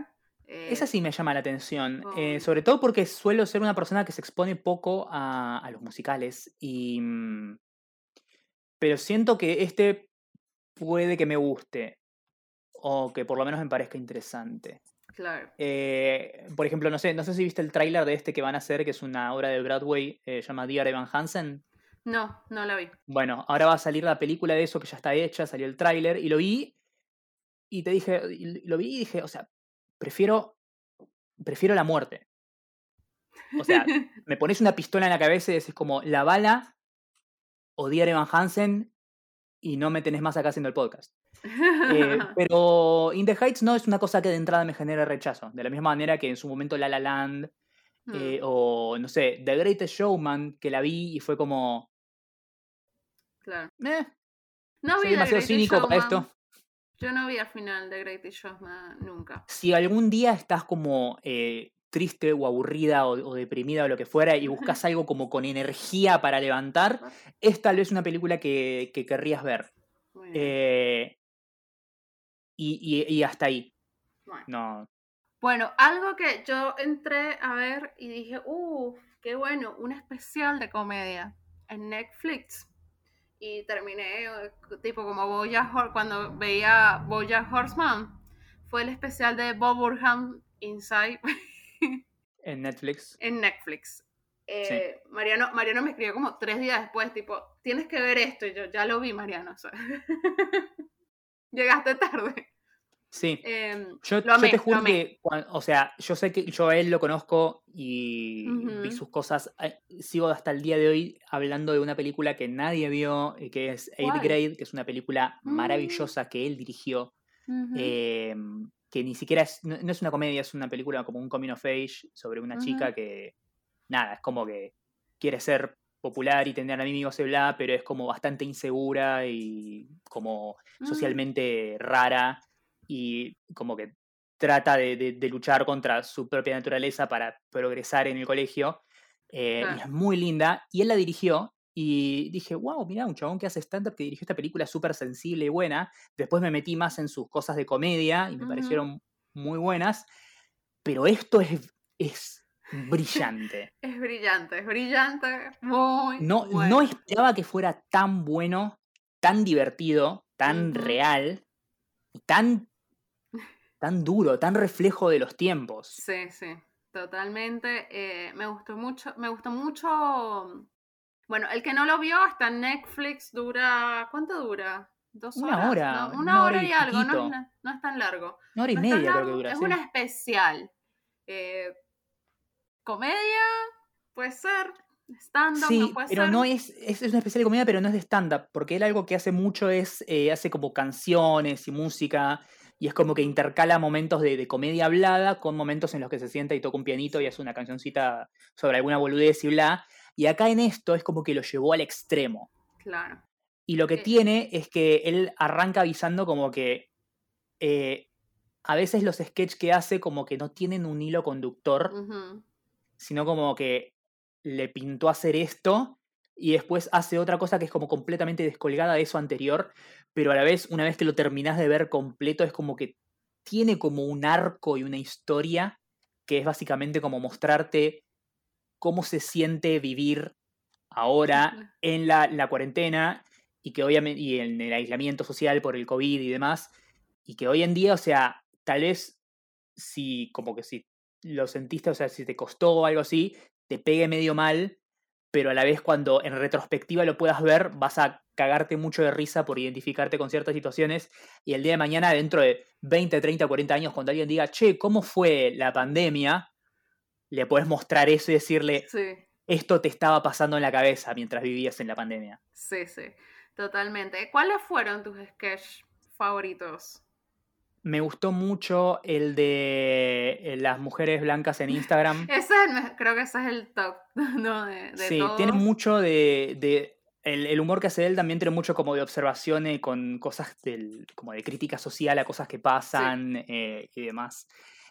Eh, Esa sí me llama la atención, eh, sobre todo porque suelo ser una persona que se expone poco a, a los musicales, y, mm, pero siento que este puede que me guste, o que por lo menos me parezca interesante. Claro. Eh, por ejemplo, no sé, no sé si viste el tráiler de este que van a hacer, que es una obra de Broadway, eh, se llama Dear Evan Hansen. No, no la vi. Bueno, ahora va a salir la película de eso que ya está hecha, salió el tráiler y lo vi y te dije, y lo vi y dije, o sea, prefiero prefiero la muerte. O sea, [LAUGHS] me pones una pistola en la cabeza y decís como la bala o Dear Evan Hansen y no me tenés más acá haciendo el podcast. Eh, [LAUGHS] pero In the Heights no es una cosa que de entrada me genere rechazo, de la misma manera que en su momento La La Land eh, Mm, o no sé, The Greatest Showman que la vi y fue como claro. eh, No soy vi The demasiado cínico para esto. Yo no vi al final de Greatest Showman nunca. Si algún día estás como eh, triste o aburrida o, o deprimida o lo que fuera y buscas algo como con energía para levantar, es tal vez una película que, que querrías ver. Eh, y, y- y hasta ahí. Bueno. No. Bueno, algo que yo entré a ver y dije, uff, qué bueno, un especial de comedia en Netflix. Y terminé eh, tipo como Hor- cuando veía Bojack Horseman. Fue el especial de Bob Burnham Inside [LAUGHS] [LAUGHS] En Netflix. en Netflix. Eh, Mariano, Mariano me escribió como tres días después, tipo, tienes que ver esto. Y yo, ya lo vi, Mariano. [LAUGHS] Llegaste tarde. Sí. Em, Yo, lo yo amé, te juro que, o sea, yo sé que yo a él lo conozco y vi sus cosas. eh, Sigo hasta el día de hoy hablando de una película que nadie vio, eh, que es Eighth. Grade, que es una película Mm. maravillosa que él dirigió. eh, que ni siquiera es, no, no es una comedia, es una película como un coming of age sobre una chica que, nada, es como que quiere ser popular y tener amigos y bla, pero es como bastante insegura y como socialmente rara y como que trata de, de- de luchar contra su propia naturaleza para progresar en el colegio. eh, y es muy linda. Y él la dirigió y dije, wow, mira, un chabón que hace stand-up que dirigió esta película súper sensible y buena. Después me metí más en sus cosas de comedia y me parecieron muy buenas. Pero esto es, es brillante. [LAUGHS] Es brillante, es brillante, muy No, bueno. no esperaba que fuera tan bueno, tan divertido, tan real y tan, tan duro, tan reflejo de los tiempos. Sí, sí, totalmente. eh, me gustó mucho, me gustó mucho. Bueno, el que no lo vio hasta Netflix dura, ¿cuánto dura? Dos Una horas. hora, ¿no? Una, una hora hora y algo, no es, na- no es tan largo. Una hora y No media creo que dura. Es sí. un especial. Eh, comedia, puede ser. Stand-up, Sí, no puede pero ser. no es, es, es una especial de comedia, pero no es de stand-up, porque él algo que hace mucho es, eh, hace como canciones y música, y es como que intercala momentos de, de comedia hablada con momentos en los que se sienta y toca un pianito y hace una cancioncita sobre alguna boludez y bla. Y acá en esto es como que lo llevó al extremo. Claro. Y lo que tiene es que él arranca avisando como que eh, a veces los sketches que hace como que no tienen un hilo conductor, sino como que le pintó hacer esto y después hace otra cosa que es como completamente descolgada de eso anterior, pero a la vez, una vez que lo terminás de ver completo, es como que tiene como un arco y una historia que es básicamente como mostrarte cómo se siente vivir ahora en la, la cuarentena y que obviamente y en el aislamiento social por el COVID y demás, y que hoy en día, o sea, tal vez si como que si lo sentiste, o sea, si te costó o algo así, te pegue medio mal, pero a la vez cuando en retrospectiva lo puedas ver, vas a cagarte mucho de risa por identificarte con ciertas situaciones y el día de mañana, dentro de 20, 30, 40 años, cuando alguien diga, che, ¿cómo fue la pandemia? Le puedes mostrar eso y decirle, Sí. esto te estaba pasando en la cabeza mientras vivías en la pandemia. Sí, sí, totalmente. ¿Cuáles fueron tus sketches favoritos? Me gustó mucho el de eh, las mujeres blancas en Instagram. [LAUGHS] Ese es el creo que ese es el top, [LAUGHS] ¿no? De, de sí, todos. tiene mucho de... de- el, el humor que hace él también tiene mucho como de observaciones con cosas del, como de crítica social a cosas que pasan eh, y demás.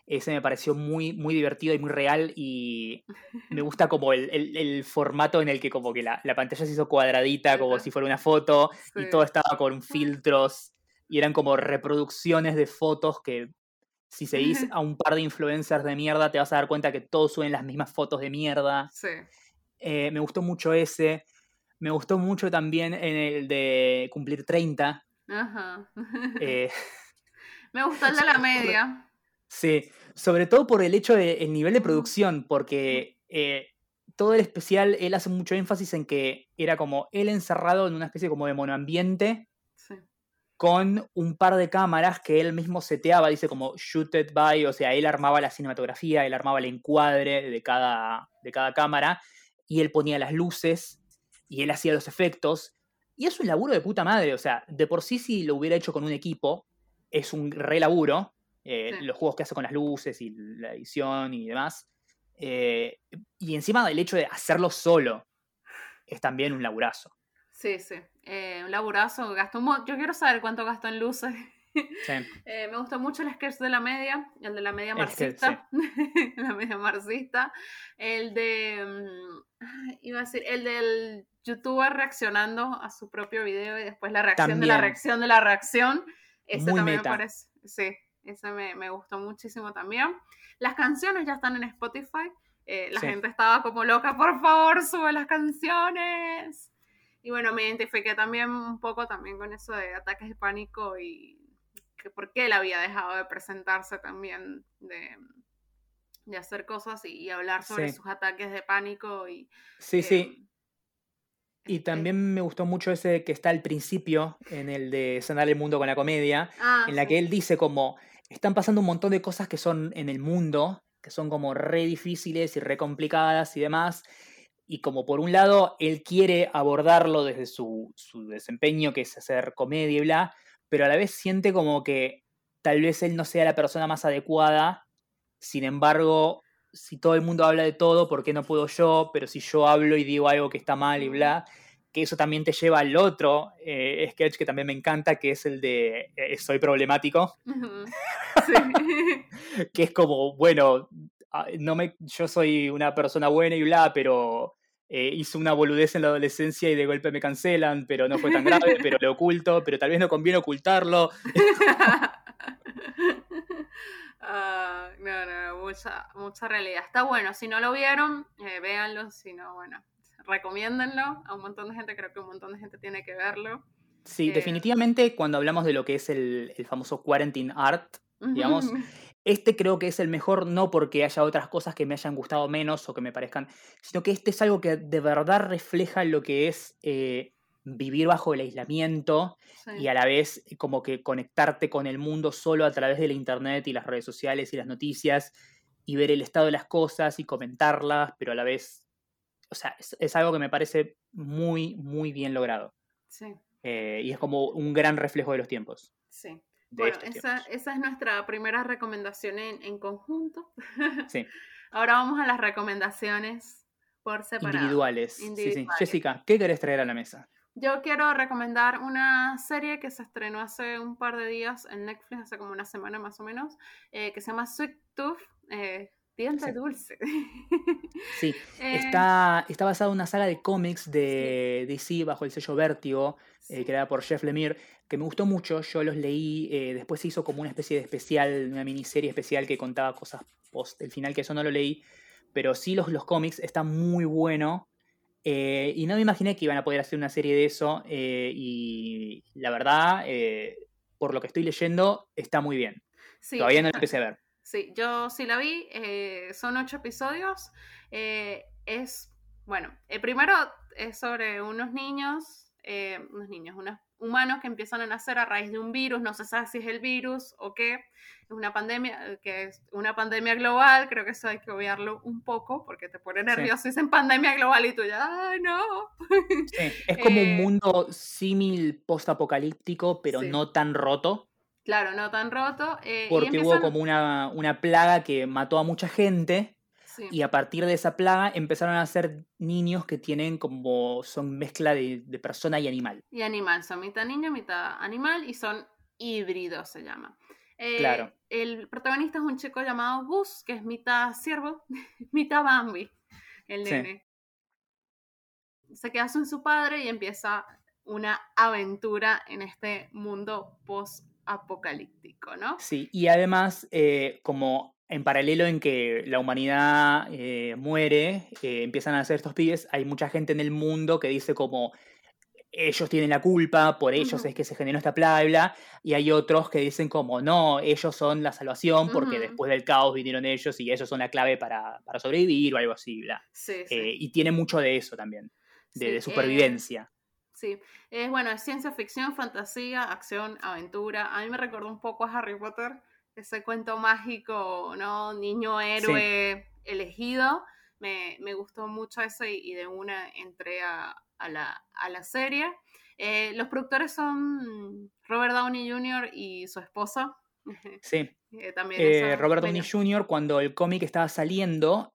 Ese me pareció muy, muy divertido y muy real y [LAUGHS] me gusta como el, formato en el que como que la, pantalla se hizo cuadradita, como si fuera una foto y todo estaba con filtros y eran como reproducciones de fotos que si seguís [LAUGHS] a un par de influencers de mierda te vas a dar cuenta que todos suben las mismas fotos de mierda. Sí. Eh, me gustó mucho ese. Me gustó mucho también en el de cumplir 30. Ajá. Eh, [LAUGHS] me gustó el de la media. Sí, sobre todo por el hecho del nivel de producción, porque eh, todo el especial, él hace mucho énfasis en que era como él encerrado en una especie como de monoambiente, con un par de cámaras que él mismo seteaba, dice como shooted by, o sea, él armaba la cinematografía, él armaba el encuadre de cada, de cada cámara, y él ponía las luces, y él hacía los efectos, y es un laburo de puta madre, o sea, de por sí si lo hubiera hecho con un equipo, es un re laburo, eh, los juegos que hace con las luces y la edición y demás. Eh, y encima del hecho de hacerlo solo, es también un laburazo. Sí, sí, eh, un laburazo. Gastó Yo quiero saber cuánto gastó en luces. [LAUGHS] me gustó mucho el sketch de la media, el de la media marxista. [LAUGHS] la media marxista. El de. Mm, iba a decir, el del youtuber reaccionando a su propio video y después la reacción de la reacción de la reacción. Ese también me parece. Sí, ese me, gustó muchísimo también. Las canciones ya están en Spotify. Eh, la gente estaba como loca, por favor, sube las canciones. Y bueno, me identifiqué también un poco también con eso de ataques de pánico y que por qué él había dejado de presentarse también, de, hacer cosas y, hablar sobre sus ataques de pánico. Y, sí, sí. Y este también me gustó mucho ese que está al principio, en el de sanar el mundo con la comedia, ah, en la que él dice como, están pasando un montón de cosas que son en el mundo, que son como re difíciles y re complicadas y demás. Y como por un lado él quiere abordarlo desde su, desempeño, que es hacer comedia y bla, pero a la vez siente como que tal vez él no sea la persona más adecuada. Sin embargo, si todo el mundo habla de todo, ¿por qué no puedo yo? Pero si yo hablo y digo algo que está mal y bla, que eso también te lleva al otro eh, sketch que también me encanta, que es el de eh, Soy problemático. [LAUGHS] [LAUGHS] [LAUGHS] que es como, bueno, ah, no me, yo soy una persona buena y bla, pero eh, hice una boludez en la adolescencia y de golpe me cancelan, pero no fue tan grave, pero lo oculto, pero tal vez no conviene ocultarlo. Ah, no, no, mucha, mucha realidad. Está bueno, si no lo vieron, véanlo, si no, bueno, recomiéndenlo a un montón de gente, creo que un montón de gente tiene que verlo. Sí, eh, definitivamente cuando hablamos de lo que es el, famoso quarantine art, digamos, [LAUGHS] este creo que es el mejor no porque haya otras cosas que me hayan gustado menos o que me parezcan, sino que este es algo que de verdad refleja lo que es eh, vivir bajo el aislamiento y a la vez como que conectarte con el mundo solo a través de la internet y las redes sociales y las noticias y ver el estado de las cosas y comentarlas, pero a la vez o sea, es, algo que me parece muy, muy bien logrado. Sí. Eh, y es como un gran reflejo de los tiempos. Sí. Bueno, esa, esa, es nuestra primera recomendación en, conjunto. [LAUGHS] Sí. Ahora vamos a las recomendaciones por separado. Individuales. Sí, sí. Jessica, ¿qué querés traer a la mesa? Yo quiero recomendar una serie que se estrenó hace un par de días en Netflix, hace como una semana más o menos, eh, que se llama Sweet Tooth. Eh, Diente dulce. Sí, [LAUGHS] eh, está, está basada en una saga de cómics de DC bajo el sello Vértigo, eh, creada por Jeff Lemire, que me gustó mucho. Yo los leí, eh, después se hizo como una especie de especial, una miniserie especial que contaba cosas post el final, que eso no lo leí. Pero sí, los, los cómics están muy bueno. y no me imaginé que iban a poder hacer una serie de eso. y la verdad, por lo que estoy leyendo, está muy bien. Todavía no lo empecé a ver. Sí, yo sí la vi, eh, son ocho episodios. Eh, es, bueno, el primero es sobre unos niños, eh, unos niños, unos humanos que empiezan a nacer a raíz de un virus, no se sabe si es el virus o qué, es una pandemia, que es una pandemia global, creo que eso hay que obviarlo un poco porque te pone nervioso, es en pandemia global y tú ya, ¡ay no! Sí, es como un mundo símil post-apocalíptico, pero no tan roto. Claro, no tan roto. Eh, Porque hubo como una, una, plaga que mató a mucha gente. Y a partir de esa plaga empezaron a ser niños que tienen como, son mezcla de, persona y animal. Y animal, son mitad niño, mitad animal y son híbridos, se llama. Eh, claro. el protagonista es un chico llamado Gus, que es mitad ciervo, [LAUGHS] mitad Bambi, el nene. Se queda sin su padre y empieza una aventura en este mundo post-apocalíptico, ¿no? Sí, y además, eh, como en paralelo en que la humanidad eh, muere, eh, empiezan a hacer estos pibes, hay mucha gente en el mundo que dice como ellos tienen la culpa, por ellos es que se generó esta plaga, y hay otros que dicen como no, ellos son la salvación porque después del caos vinieron ellos y ellos son la clave para, sobrevivir o algo así, y tiene mucho de eso también, de, supervivencia. Sí, es bueno, es ciencia ficción, fantasía, acción, aventura. A mí me recordó un poco a Harry Potter, ese cuento mágico, ¿no? Niño héroe elegido. Me, gustó mucho eso y, de una entré a, la, serie. Eh, los productores son Robert Downey Jr. y su esposa. Sí. Eh, también eh, Robert Downey Jr., cuando el cómic estaba saliendo,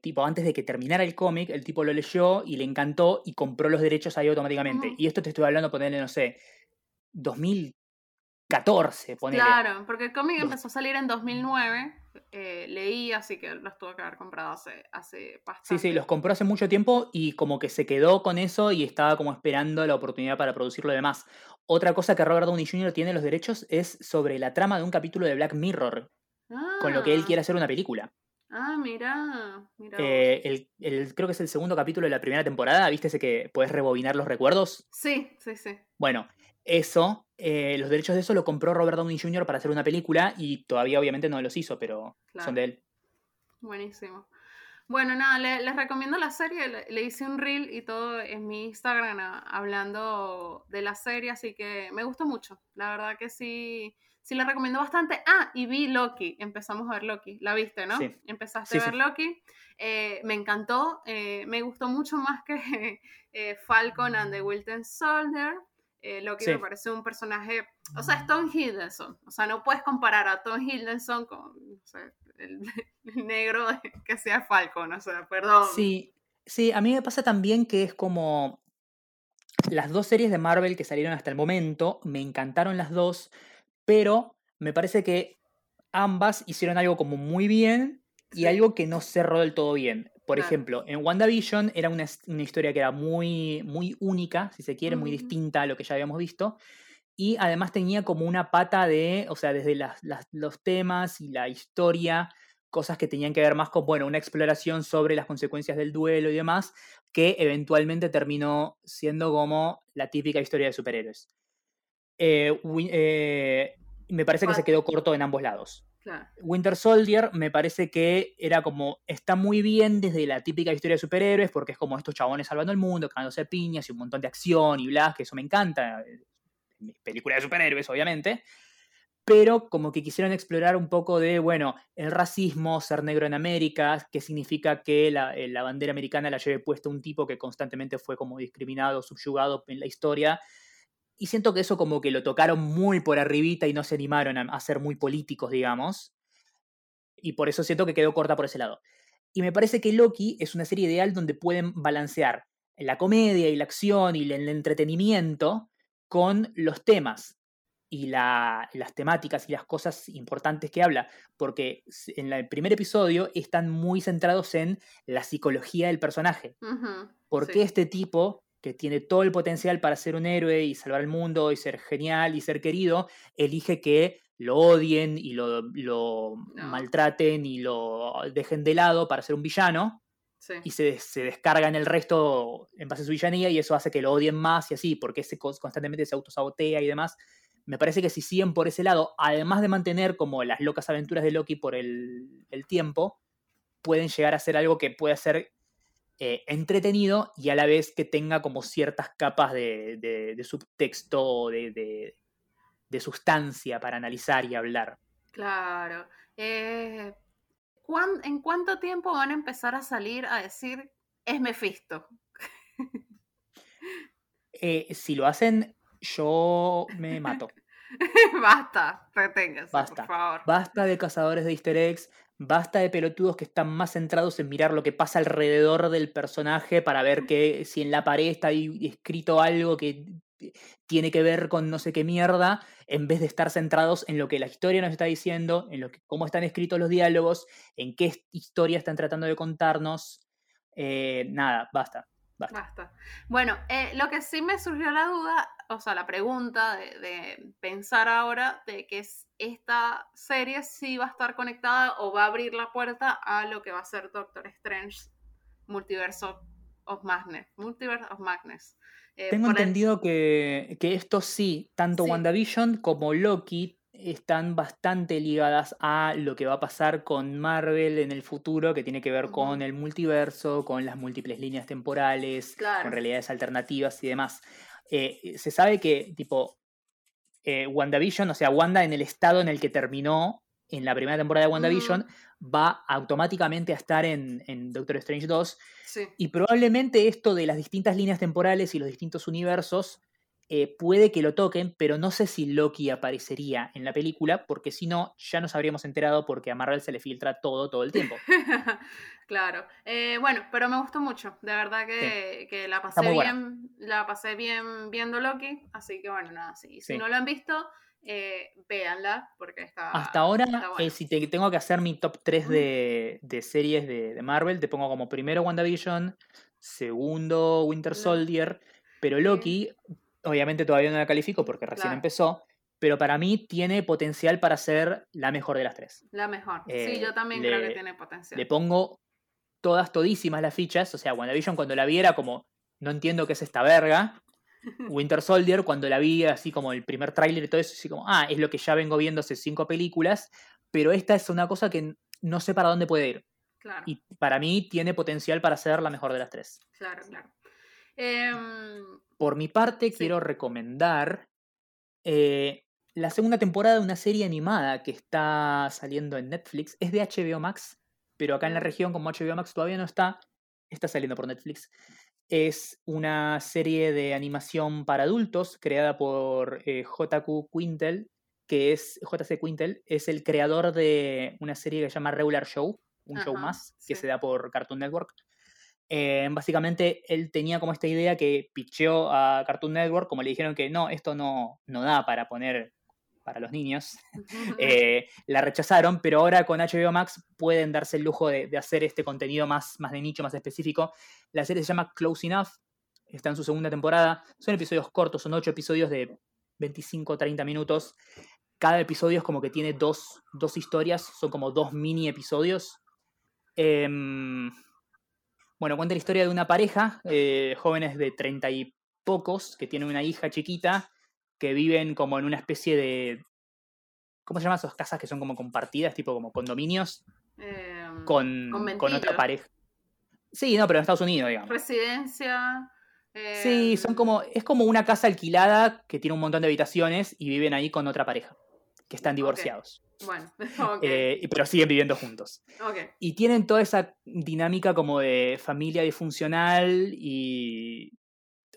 tipo antes de que terminara el cómic, el tipo lo leyó y le encantó y compró los derechos ahí automáticamente. Y esto te estoy hablando, ponerle, no sé, 2000, 14, ponele. Claro, porque el cómic empezó a salir en 2009, eh, leí, así que los tuve que haber comprado hace, hace bastante. Sí, sí, los compró hace mucho tiempo y como que se quedó con eso y estaba como esperando la oportunidad para producir lo demás. Otra cosa que Robert Downey Jr. tiene los derechos es sobre la trama de un capítulo de Black Mirror, con lo que él quiere hacer una película. Ah, mira, mira. Eh, el, creo que es el segundo capítulo de la primera temporada, ¿viste ese que puedes rebobinar los recuerdos? Sí, sí, sí. Bueno, eso, eh, los derechos de eso lo compró Robert Downey Jr. para hacer una película y todavía obviamente no los hizo, pero son de él. Buenísimo. Bueno, nada, les recomiendo la serie, le, hice un reel y todo en mi Instagram hablando de la serie, así que me gustó mucho, la verdad que sí, sí la recomiendo bastante. Ah, y vi Loki, empezamos a ver Loki, la viste, ¿no? Sí. Empezaste a ver Loki, eh, me encantó, eh, me gustó mucho más que [LAUGHS] Falcon and the Wilton Soldier. Eh, Loki me parece un personaje, o sea, es Tom Hiddleston, o sea, no puedes comparar a Tom Hiddleston con [LAUGHS] el, negro [LAUGHS] que sea Falcon, o sea, perdón. Sí, sí, a mí me pasa también que es como las dos series de Marvel que salieron hasta el momento, me encantaron las dos, pero me parece que ambas hicieron algo como muy bien y algo que no cerró del todo bien. Por ejemplo, en WandaVision era una, historia que era muy, muy única, si se quiere, muy distinta a lo que ya habíamos visto. Y además tenía como una pata de, o sea, desde los temas y la historia, cosas que tenían que ver más con, bueno, una exploración sobre las consecuencias del duelo y demás, que eventualmente terminó siendo como la típica historia de superhéroes. Eh, eh, me parece que se quedó corto en ambos lados. Winter Soldier me parece que era como, está muy bien desde la típica historia de superhéroes, porque es como estos chabones salvando el mundo, cagándose piñas y un montón de acción y bla, que eso me encanta. Mis películas de superhéroes, obviamente. Pero como que quisieron explorar un poco de, bueno, el racismo, ser negro en América, qué significa que la, eh, la bandera americana la lleve puesta un tipo que constantemente fue como discriminado, subyugado en la historia y siento que eso como que lo tocaron muy por arribita y no se animaron a, ser muy políticos, digamos. Y por eso siento que quedó corta por ese lado. Y me parece que Loki es una serie ideal donde pueden balancear la comedia y la acción y el entretenimiento con los temas y las temáticas y las cosas importantes que habla, porque en el primer episodio están muy centrados en la psicología del personaje. ¿Por qué este tipo que tiene todo el potencial para ser un héroe y salvar el mundo y ser genial y ser querido, elige que lo odien y lo, maltraten y lo dejen de lado para ser un villano. Y se, se, descarga en el resto en base a su villanía y eso hace que lo odien más y así, porque ese constantemente se autosabotea y demás. Me parece que si siguen por ese lado, además de mantener como las locas aventuras de Loki por el, el tiempo, pueden llegar a ser algo que puede ser eh, entretenido y a la vez que tenga como ciertas capas de, de, subtexto, de, de, sustancia para analizar y hablar. Claro. Eh, ¿En cuánto tiempo van a empezar a salir a decir es Mephisto? [LAUGHS] Eh, si lo hacen, yo me mato. [LAUGHS] Basta, reténgase, Basta. por favor. Basta de cazadores de easter eggs, Basta de pelotudos que están más centrados en mirar lo que pasa alrededor del personaje para ver que si en la pared está escrito algo que tiene que ver con no sé qué mierda, en vez de estar centrados en lo que la historia nos está diciendo, en lo que, cómo están escritos los diálogos, en qué historia están tratando de contarnos. Eh, nada, basta. Basta. Bueno, eh, lo que sí me surgió la duda, o sea, la pregunta de, pensar ahora de que esta serie sí va a estar conectada o va a abrir la puerta a lo que va a ser Doctor Strange Multiverso of Madness. Multiverse of Madness. Eh, Tengo entendido que, esto sí, tanto WandaVision como Loki están bastante ligadas a lo que va a pasar con Marvel en el futuro, que tiene que ver con el multiverso, con las múltiples líneas temporales, con realidades alternativas y demás. Eh, se sabe que, tipo, eh, WandaVision, o sea, Wanda en el estado en el que terminó en la primera temporada de WandaVision, va automáticamente a estar en, en Doctor Strange 2. Y probablemente esto de las distintas líneas temporales y los distintos universos eh, puede que lo toquen, pero no sé si Loki aparecería en la película, porque si no, ya nos habríamos enterado porque a Marvel se le filtra todo, todo el tiempo. [LAUGHS] claro. Eh, bueno, pero me gustó mucho. De verdad que, la pasé bien, la pasé bien viendo Loki. Así que bueno, nada, si no lo han visto, eh, véanla, porque está. Hasta ahora, si te, tengo que hacer mi top 3 de, series de, Marvel, te pongo como primero WandaVision, segundo Winter Soldier, pero Loki Obviamente todavía no la califico porque recién empezó, pero para mí tiene potencial para ser la mejor de las tres. La mejor. sí, eh, yo también creo que tiene potencial. Le pongo todas todísimas las fichas, o sea, WandaVision cuando la vi era como, no entiendo qué es esta verga. [LAUGHS] Winter Soldier, cuando la vi así como el primer tráiler y todo eso, así como, ah, es lo que ya vengo viendo hace cinco películas, pero esta es una cosa que no sé para dónde puede ir. Claro. Y para mí tiene potencial para ser la mejor de las tres. Claro, claro. Em, por mi parte, quiero recomendar eh, la segunda temporada de una serie animada que está saliendo en Netflix. Es de HBO Max, pero acá en la región, como HBO Max todavía no está, está saliendo por Netflix. Es una serie de animación para adultos creada por eh, JQ Quintel, que es JC Quintel, es el creador de una serie que se llama Regular Show, un show más, que se da por Cartoon Network. Eh, básicamente él tenía como esta idea que picheó a Cartoon Network, como le dijeron que no, esto no, no da para poner para los niños, [LAUGHS] [LAUGHS] eh, la rechazaron, pero ahora con HBO Max pueden darse el lujo de, hacer este contenido más, más de nicho, más específico. La serie se llama Close Enough, está en su segunda temporada, son episodios cortos, son ocho episodios de 25 30 minutos. Cada episodio es como que tiene dos, dos historias, son como dos mini episodios. Eh, bueno, cuenta la historia de una pareja, eh, jóvenes de treinta y pocos, que tienen una hija chiquita, que viven como en una especie de. ¿Cómo se llaman esas casas que son como compartidas, tipo como condominios? Em, con, con, otra pareja. Sí, no, pero en Estados Unidos, digamos. Residencia. Sí, son em, como. Es como una casa alquilada que tiene un montón de habitaciones y viven ahí con otra pareja. Que están divorciados. Bueno, [LAUGHS] [LAUGHS] eh, pero siguen viviendo juntos. Y tienen toda esa dinámica como de familia disfuncional y.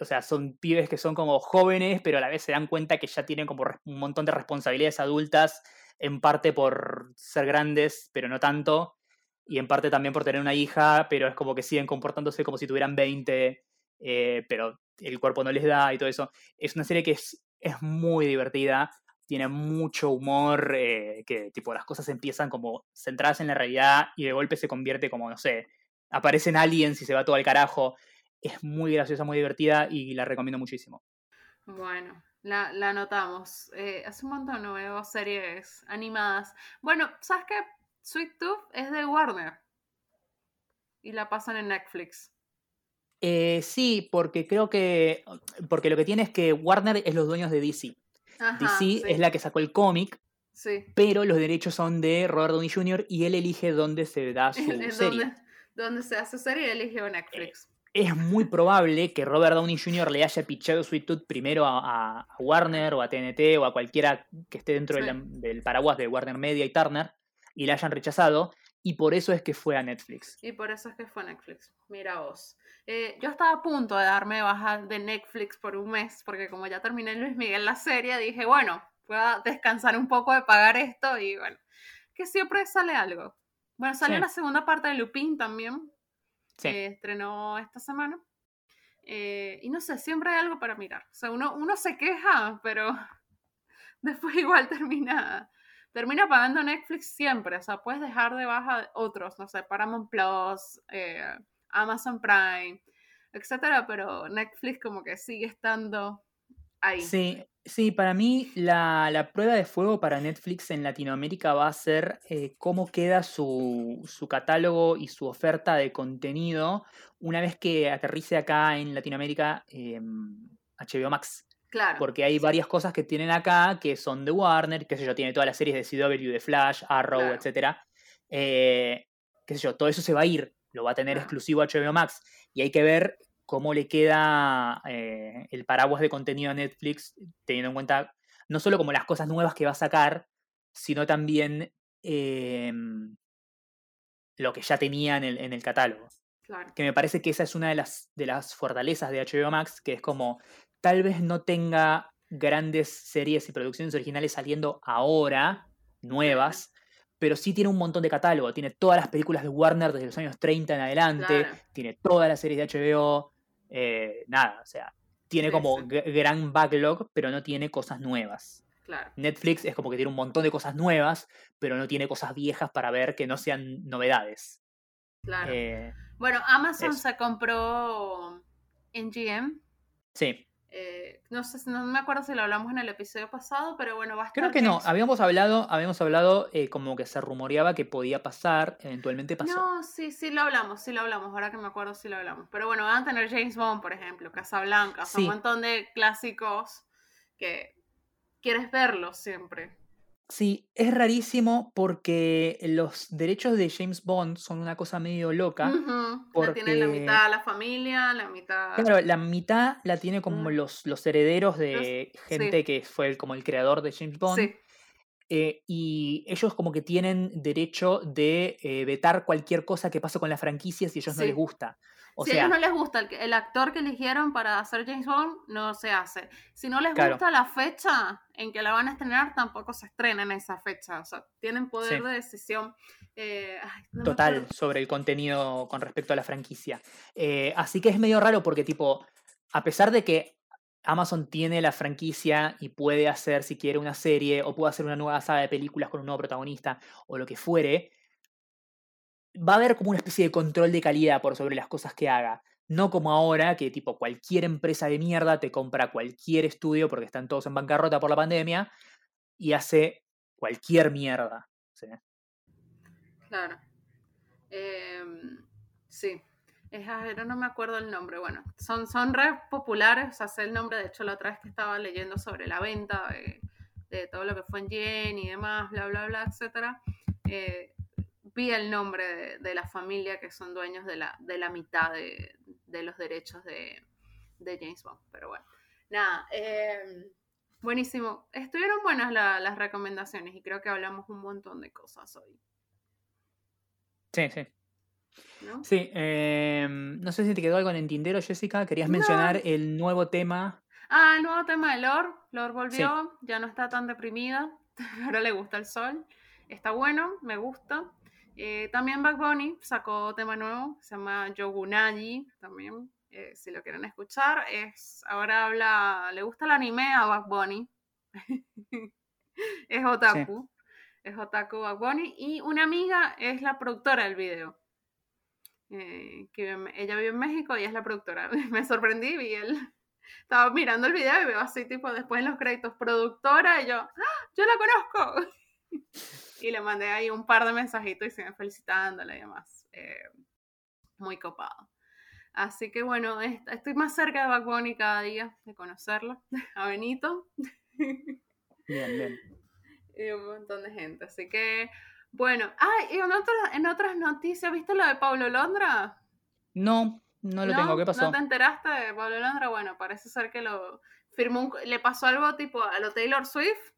O sea, son pibes que son como jóvenes, pero a la vez se dan cuenta que ya tienen como un montón de responsabilidades adultas, en parte por ser grandes, pero no tanto, y en parte también por tener una hija, pero es como que siguen comportándose como si tuvieran 20, eh, pero el cuerpo no les da y todo eso. Es una serie que es, es muy divertida tiene mucho humor, eh, que tipo las cosas empiezan como centradas en la realidad y de golpe se convierte como, no sé, aparecen aliens y se va todo al carajo. Es muy graciosa, muy divertida y la recomiendo muchísimo. Bueno, la, la anotamos. Eh, hace un montón no veo series animadas. Bueno, ¿sabes qué? Sweet Tooth es de Warner. Y la pasan en Netflix. Eh, sí, porque creo que. Porque lo que tiene es que Warner es los dueños de DC. DC es la que sacó el cómic, pero los derechos son de Robert Downey Jr. y él elige dónde se da [LAUGHS] su serie. Dónde, se hace su serie, eligió Netflix. Eh, es muy probable que Robert Downey Jr. le haya pichado Sweet Tooth primero a, Warner o a TNT o a cualquiera que esté dentro del, paraguas de Warner Media y Turner y le hayan rechazado. Y por eso es que fue a Netflix. Y por eso es que fue a Netflix. Mira vos. Eh, yo estaba a punto de darme baja de Netflix por un mes, porque como ya terminé Luis Miguel la serie, dije, bueno, puedo descansar un poco de pagar esto y bueno, que siempre sale algo. Bueno, salió la segunda parte de Lupin también, se estrenó esta semana. Eh, y no sé, siempre hay algo para mirar. O sea, uno, uno se queja, pero [LAUGHS] después igual termina, termina pagando Netflix siempre. O sea, puedes dejar de baja otros, no sé, Paramount Plus, eh, Amazon Prime, etcétera, pero Netflix como que sigue estando ahí. Sí, sí, para mí la, prueba de fuego para Netflix en Latinoamérica va a ser eh, cómo queda su, su, catálogo y su oferta de contenido una vez que aterrice acá en Latinoamérica HBO em, Max. Claro. Porque hay varias cosas que tienen acá que son de Warner, qué sé yo, tiene todas las series de CW, de Flash, Arrow, etc. etcétera. Eh, qué sé yo, todo eso se va a ir, lo va a tener exclusivo HBO Max. Y hay que ver cómo le queda eh, el paraguas de contenido a Netflix, teniendo en cuenta no solo como las cosas nuevas que va a sacar, sino también em, lo que ya tenía en el, en el catálogo. Que me parece que esa es una de las, de las fortalezas de HBO Max, que es como tal vez no tenga grandes series y producciones originales saliendo ahora, nuevas, pero sí tiene un montón de catálogo. Tiene todas las películas de Warner desde los años 30 en adelante, tiene todas las series de HBO, eh, nada, o sea, tiene como gran backlog, pero no tiene cosas nuevas. Netflix es como que tiene un montón de cosas nuevas, pero no tiene cosas viejas para ver que no sean novedades. Claro. Eh, bueno, Amazon se compró NGM. Sí. Eh, no sé, no me acuerdo si lo hablamos en el episodio pasado, pero bueno, va a Creo que no, habíamos hablado, habíamos hablado eh, como que se rumoreaba que podía pasar, eventualmente pasó. No, sí, sí lo hablamos, sí lo hablamos, ahora que me acuerdo sí lo hablamos. Pero bueno, van a tener James Bond, por ejemplo, Casablanca, un montón de clásicos que quieres verlos siempre. Sí, es rarísimo porque los derechos de James Bond son una cosa medio loca. porque... La tiene la mitad la familia, la mitad. Claro, la mitad la tiene como los, los herederos de gente que fue como el creador de James Bond. Sí. Eh, y ellos como que tienen derecho de eh, vetar cualquier cosa que pase con la franquicia si a ellos no les gusta. Si a ellos no les gusta el, actor que eligieron para hacer James Bond, no se hace. Si no les gusta la fecha en que la van a estrenar, tampoco se estrena en esa fecha. O sea, tienen poder de decisión. Eh, Total, sobre el contenido con respecto a la franquicia. así que es medio raro porque, tipo, a pesar de que Amazon tiene la franquicia y puede hacer, si quiere, una serie o puede hacer una nueva saga de películas con un nuevo protagonista o lo que fuere, va a haber como una especie de control de calidad por sobre las cosas que haga. No como ahora, que tipo cualquier empresa de mierda te compra cualquier estudio porque están todos en bancarrota por la pandemia y hace cualquier mierda. Claro. Em, sí es, no me acuerdo el nombre, bueno, son, son re populares, o sea, el nombre, de hecho la otra vez que estaba leyendo sobre la venta de, todo lo que fue en Yen y demás, bla, bla, bla, etcétera, eh, vi el nombre de, la familia que son dueños de la, de la mitad de, los derechos de, James Bond, pero bueno, nada, em, buenísimo, estuvieron buenas las recomendaciones y creo que hablamos un montón de cosas hoy. Sí, sí. Sí, em, no sé si te quedó algo en el tintero, Jessica. Querías mencionar el nuevo tema. Ah, el nuevo tema de Lord. Lord volvió, ya no está tan deprimida. [LAUGHS] Ahora le gusta el sol. Está bueno, me gusta. Eh, también Bad Bunny sacó tema nuevo, se llama Yogunagi, también, eh, si lo quieren escuchar. Es, ahora habla, le gusta el anime a Bad Bunny. [LAUGHS] es otaku. Es otaku Bad Bunny. Y una amiga es la productora del video. Eh, que ella vive en México y es la productora. [LAUGHS] Me sorprendí, vi él. Estaba mirando el video y veo así, tipo, después en los créditos, productora, y yo, ¡Ah, yo la conozco. [LAUGHS] y le mandé ahí un par de mensajitos y se me felicitándola y demás. Eh, muy copado. Así que bueno, estoy más cerca de Bad cada día, de conocerlo, [LAUGHS] a Benito. Bien, bien. [LAUGHS] Y un montón de gente. Así que bueno, ah, y en, en otras noticias, ¿viste lo de Pablo Londra? No, no lo tengo, ¿qué pasó? ¿No te enteraste de Pablo Londra? Bueno, parece ser que lo firmó, le pasó algo tipo a lo Taylor Swift,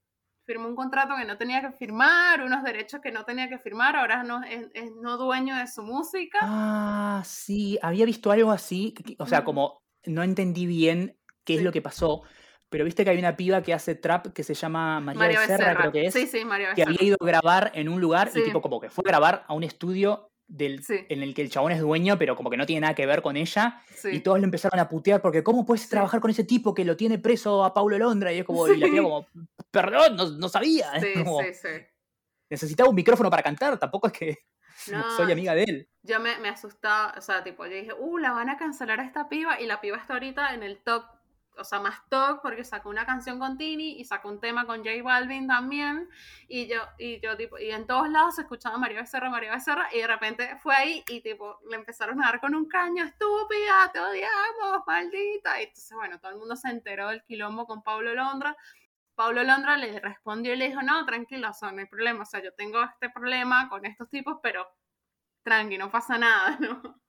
firmó un contrato que no tenía que firmar, unos derechos que no tenía que firmar, ahora no, es, no dueño de su música. Ah, sí, había visto algo así, o sea, como no entendí bien qué es lo que pasó, pero viste que hay una piba que hace trap que se llama María, Becerra, creo que es. Sí, sí, María Que había ido a grabar en un lugar y tipo como que fue a grabar a un estudio del, Sí. en el que el chabón es dueño, pero como que no tiene nada que ver con ella. Sí. Y todos le empezaron a putear porque ¿cómo puedes Sí. trabajar con ese tipo que lo tiene preso a Paulo Londra? Y es como, y la tía como, perdón, no, no sabía. Como, sí, sí. necesitaba un micrófono para cantar, tampoco es que [LAUGHS] No, soy amiga de él. yo me, me asustaba, o sea, tipo, yo dije, uh, la van a cancelar a esta piba, y la piba está ahorita en el top, o sea, más top, porque sacó una canción con Tini y sacó un tema con J Balvin también, y yo, y yo, tipo, y en todos lados se escuchaba María Becerra, María Becerra, y de repente fue ahí, y tipo, le empezaron a dar con un caño, estúpida, te odiamos, maldita, y entonces, bueno, todo el mundo se enteró del quilombo con Pablo Londra, Pablo Londra le respondió y le dijo, no, tranquilo, o sea, no hay problema, o sea, yo tengo este problema con estos tipos, pero tranqui, no pasa nada, [LAUGHS] ¿no?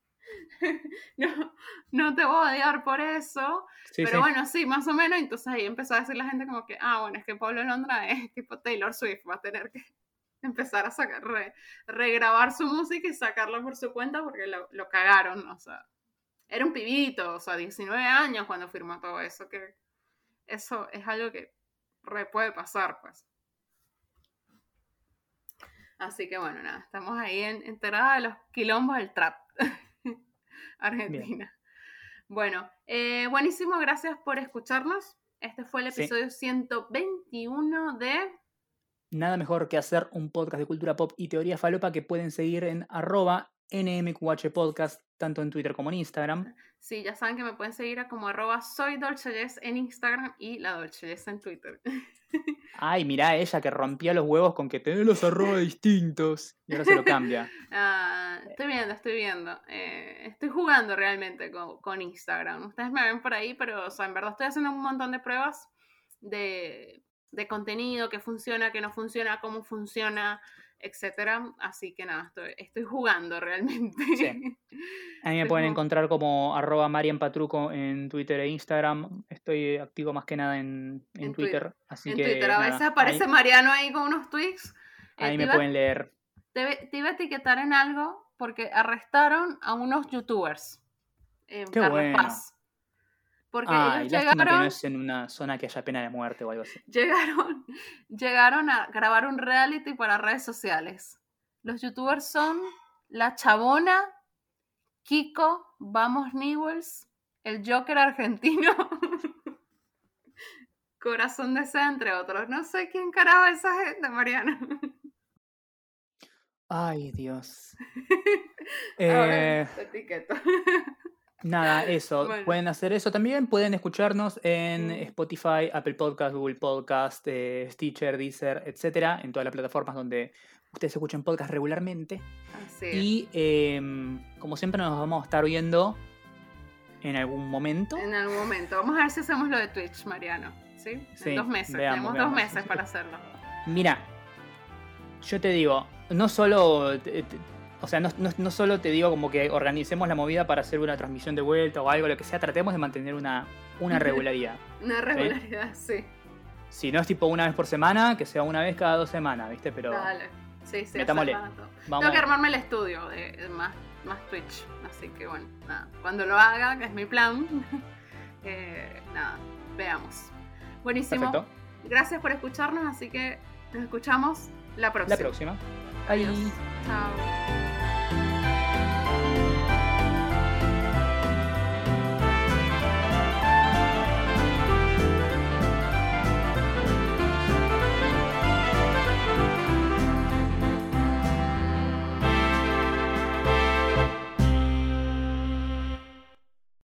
[LAUGHS] no, no te voy a odiar por eso, Sí, pero sí. bueno, sí, más o menos, entonces ahí empezó a decir la gente como que, ah, bueno, es que Pablo Londra es tipo Taylor Swift, va a tener que [LAUGHS] empezar a sacar, re- regrabar su música y sacarla por su cuenta porque lo, lo cagaron, o sea, era un pibito, o sea, 19 años cuando firmó todo eso, que eso es algo que re puede pasar, pues. Así que bueno, nada, estamos ahí en, enteradas de los quilombos del trap. [LAUGHS] Argentina. [LAUGHS] Bueno, eh, buenísimo, gracias por escucharnos. Este fue el Sí. episodio 121 de... Nada mejor que hacer un podcast de cultura pop y teoría falopa que pueden seguir en arroba NMQH Podcast, tanto en Twitter como en Instagram. Sí, ya saben que me pueden seguir a como arroba soy Dolce en Instagram y la Dolce en Twitter. [LAUGHS] Ay, mirá ella que rompía los huevos con que tenés los arroba distintos. Y ahora se lo cambia. [LAUGHS] Ah, estoy viendo, estoy viendo. Eh, estoy jugando realmente con, con Instagram. Ustedes me ven por ahí, pero o sea, en verdad estoy haciendo un montón de pruebas de, de contenido, que funciona, que no funciona, cómo funciona, etcétera. Así que nada, estoy, estoy jugando realmente. Sí. [LAUGHS] A mí me Estoy pueden como- encontrar como arroba Marian Patruco en Twitter e Instagram. Estoy activo más que nada en, en En Twitter. Twitter. Así en que Twitter a nada, veces aparece ahí, Mariano ahí con unos tweets. Eh, ahí me iba- pueden leer. Te, te iba a etiquetar en algo porque arrestaron a unos youtubers en Qué Carlos bueno. Paz. Porque Ay, ellos lástima que no llegaron, es en una zona que haya pena de muerte o algo así. [LAUGHS] llegaron, llegaron a grabar un reality para redes sociales. Los youtubers son La Chabona, Kiko, Vamos Newells, el Joker argentino, [LAUGHS] Corazón de Seda, entre otros. No sé quién carajo es esa gente, Mariana. Ay, Dios. [LAUGHS] Eh, te etiqueto. Nada, eso. Bueno. Pueden hacer eso también. Pueden escucharnos en Mm. Spotify, Apple Podcast, Google Podcast, eh, Stitcher, Deezer, etcétera, en todas las plataformas donde ustedes escuchen podcast regularmente. Así es. Y em, como siempre nos vamos a estar viendo en algún momento. En algún momento. Vamos a ver si hacemos lo de Twitch, Mariano. ¿Sí? Sí, en dos meses. veamos, Tenemos veamos. dos meses para hacerlo. Mira, yo te digo, no solo, o sea, no, no- no solo te digo como que organicemos la movida para hacer una transmisión de vuelta o algo, lo que sea, tratemos de mantener una, una regularidad. Una regularidad, sí. Si no es tipo una vez por semana, que sea una vez cada dos semanas, ¿viste? Pero Dale. Sí, sí, metámosle. vamos. Tengo que armarme el estudio de, de más, más Twitch. Así que bueno, nada. Cuando lo haga, que es mi plan, [LAUGHS] eh, nada, veamos. Buenísimo. Perfecto. Gracias por escucharnos, así que nos escuchamos la próxima. La próxima. Adiós. Chao.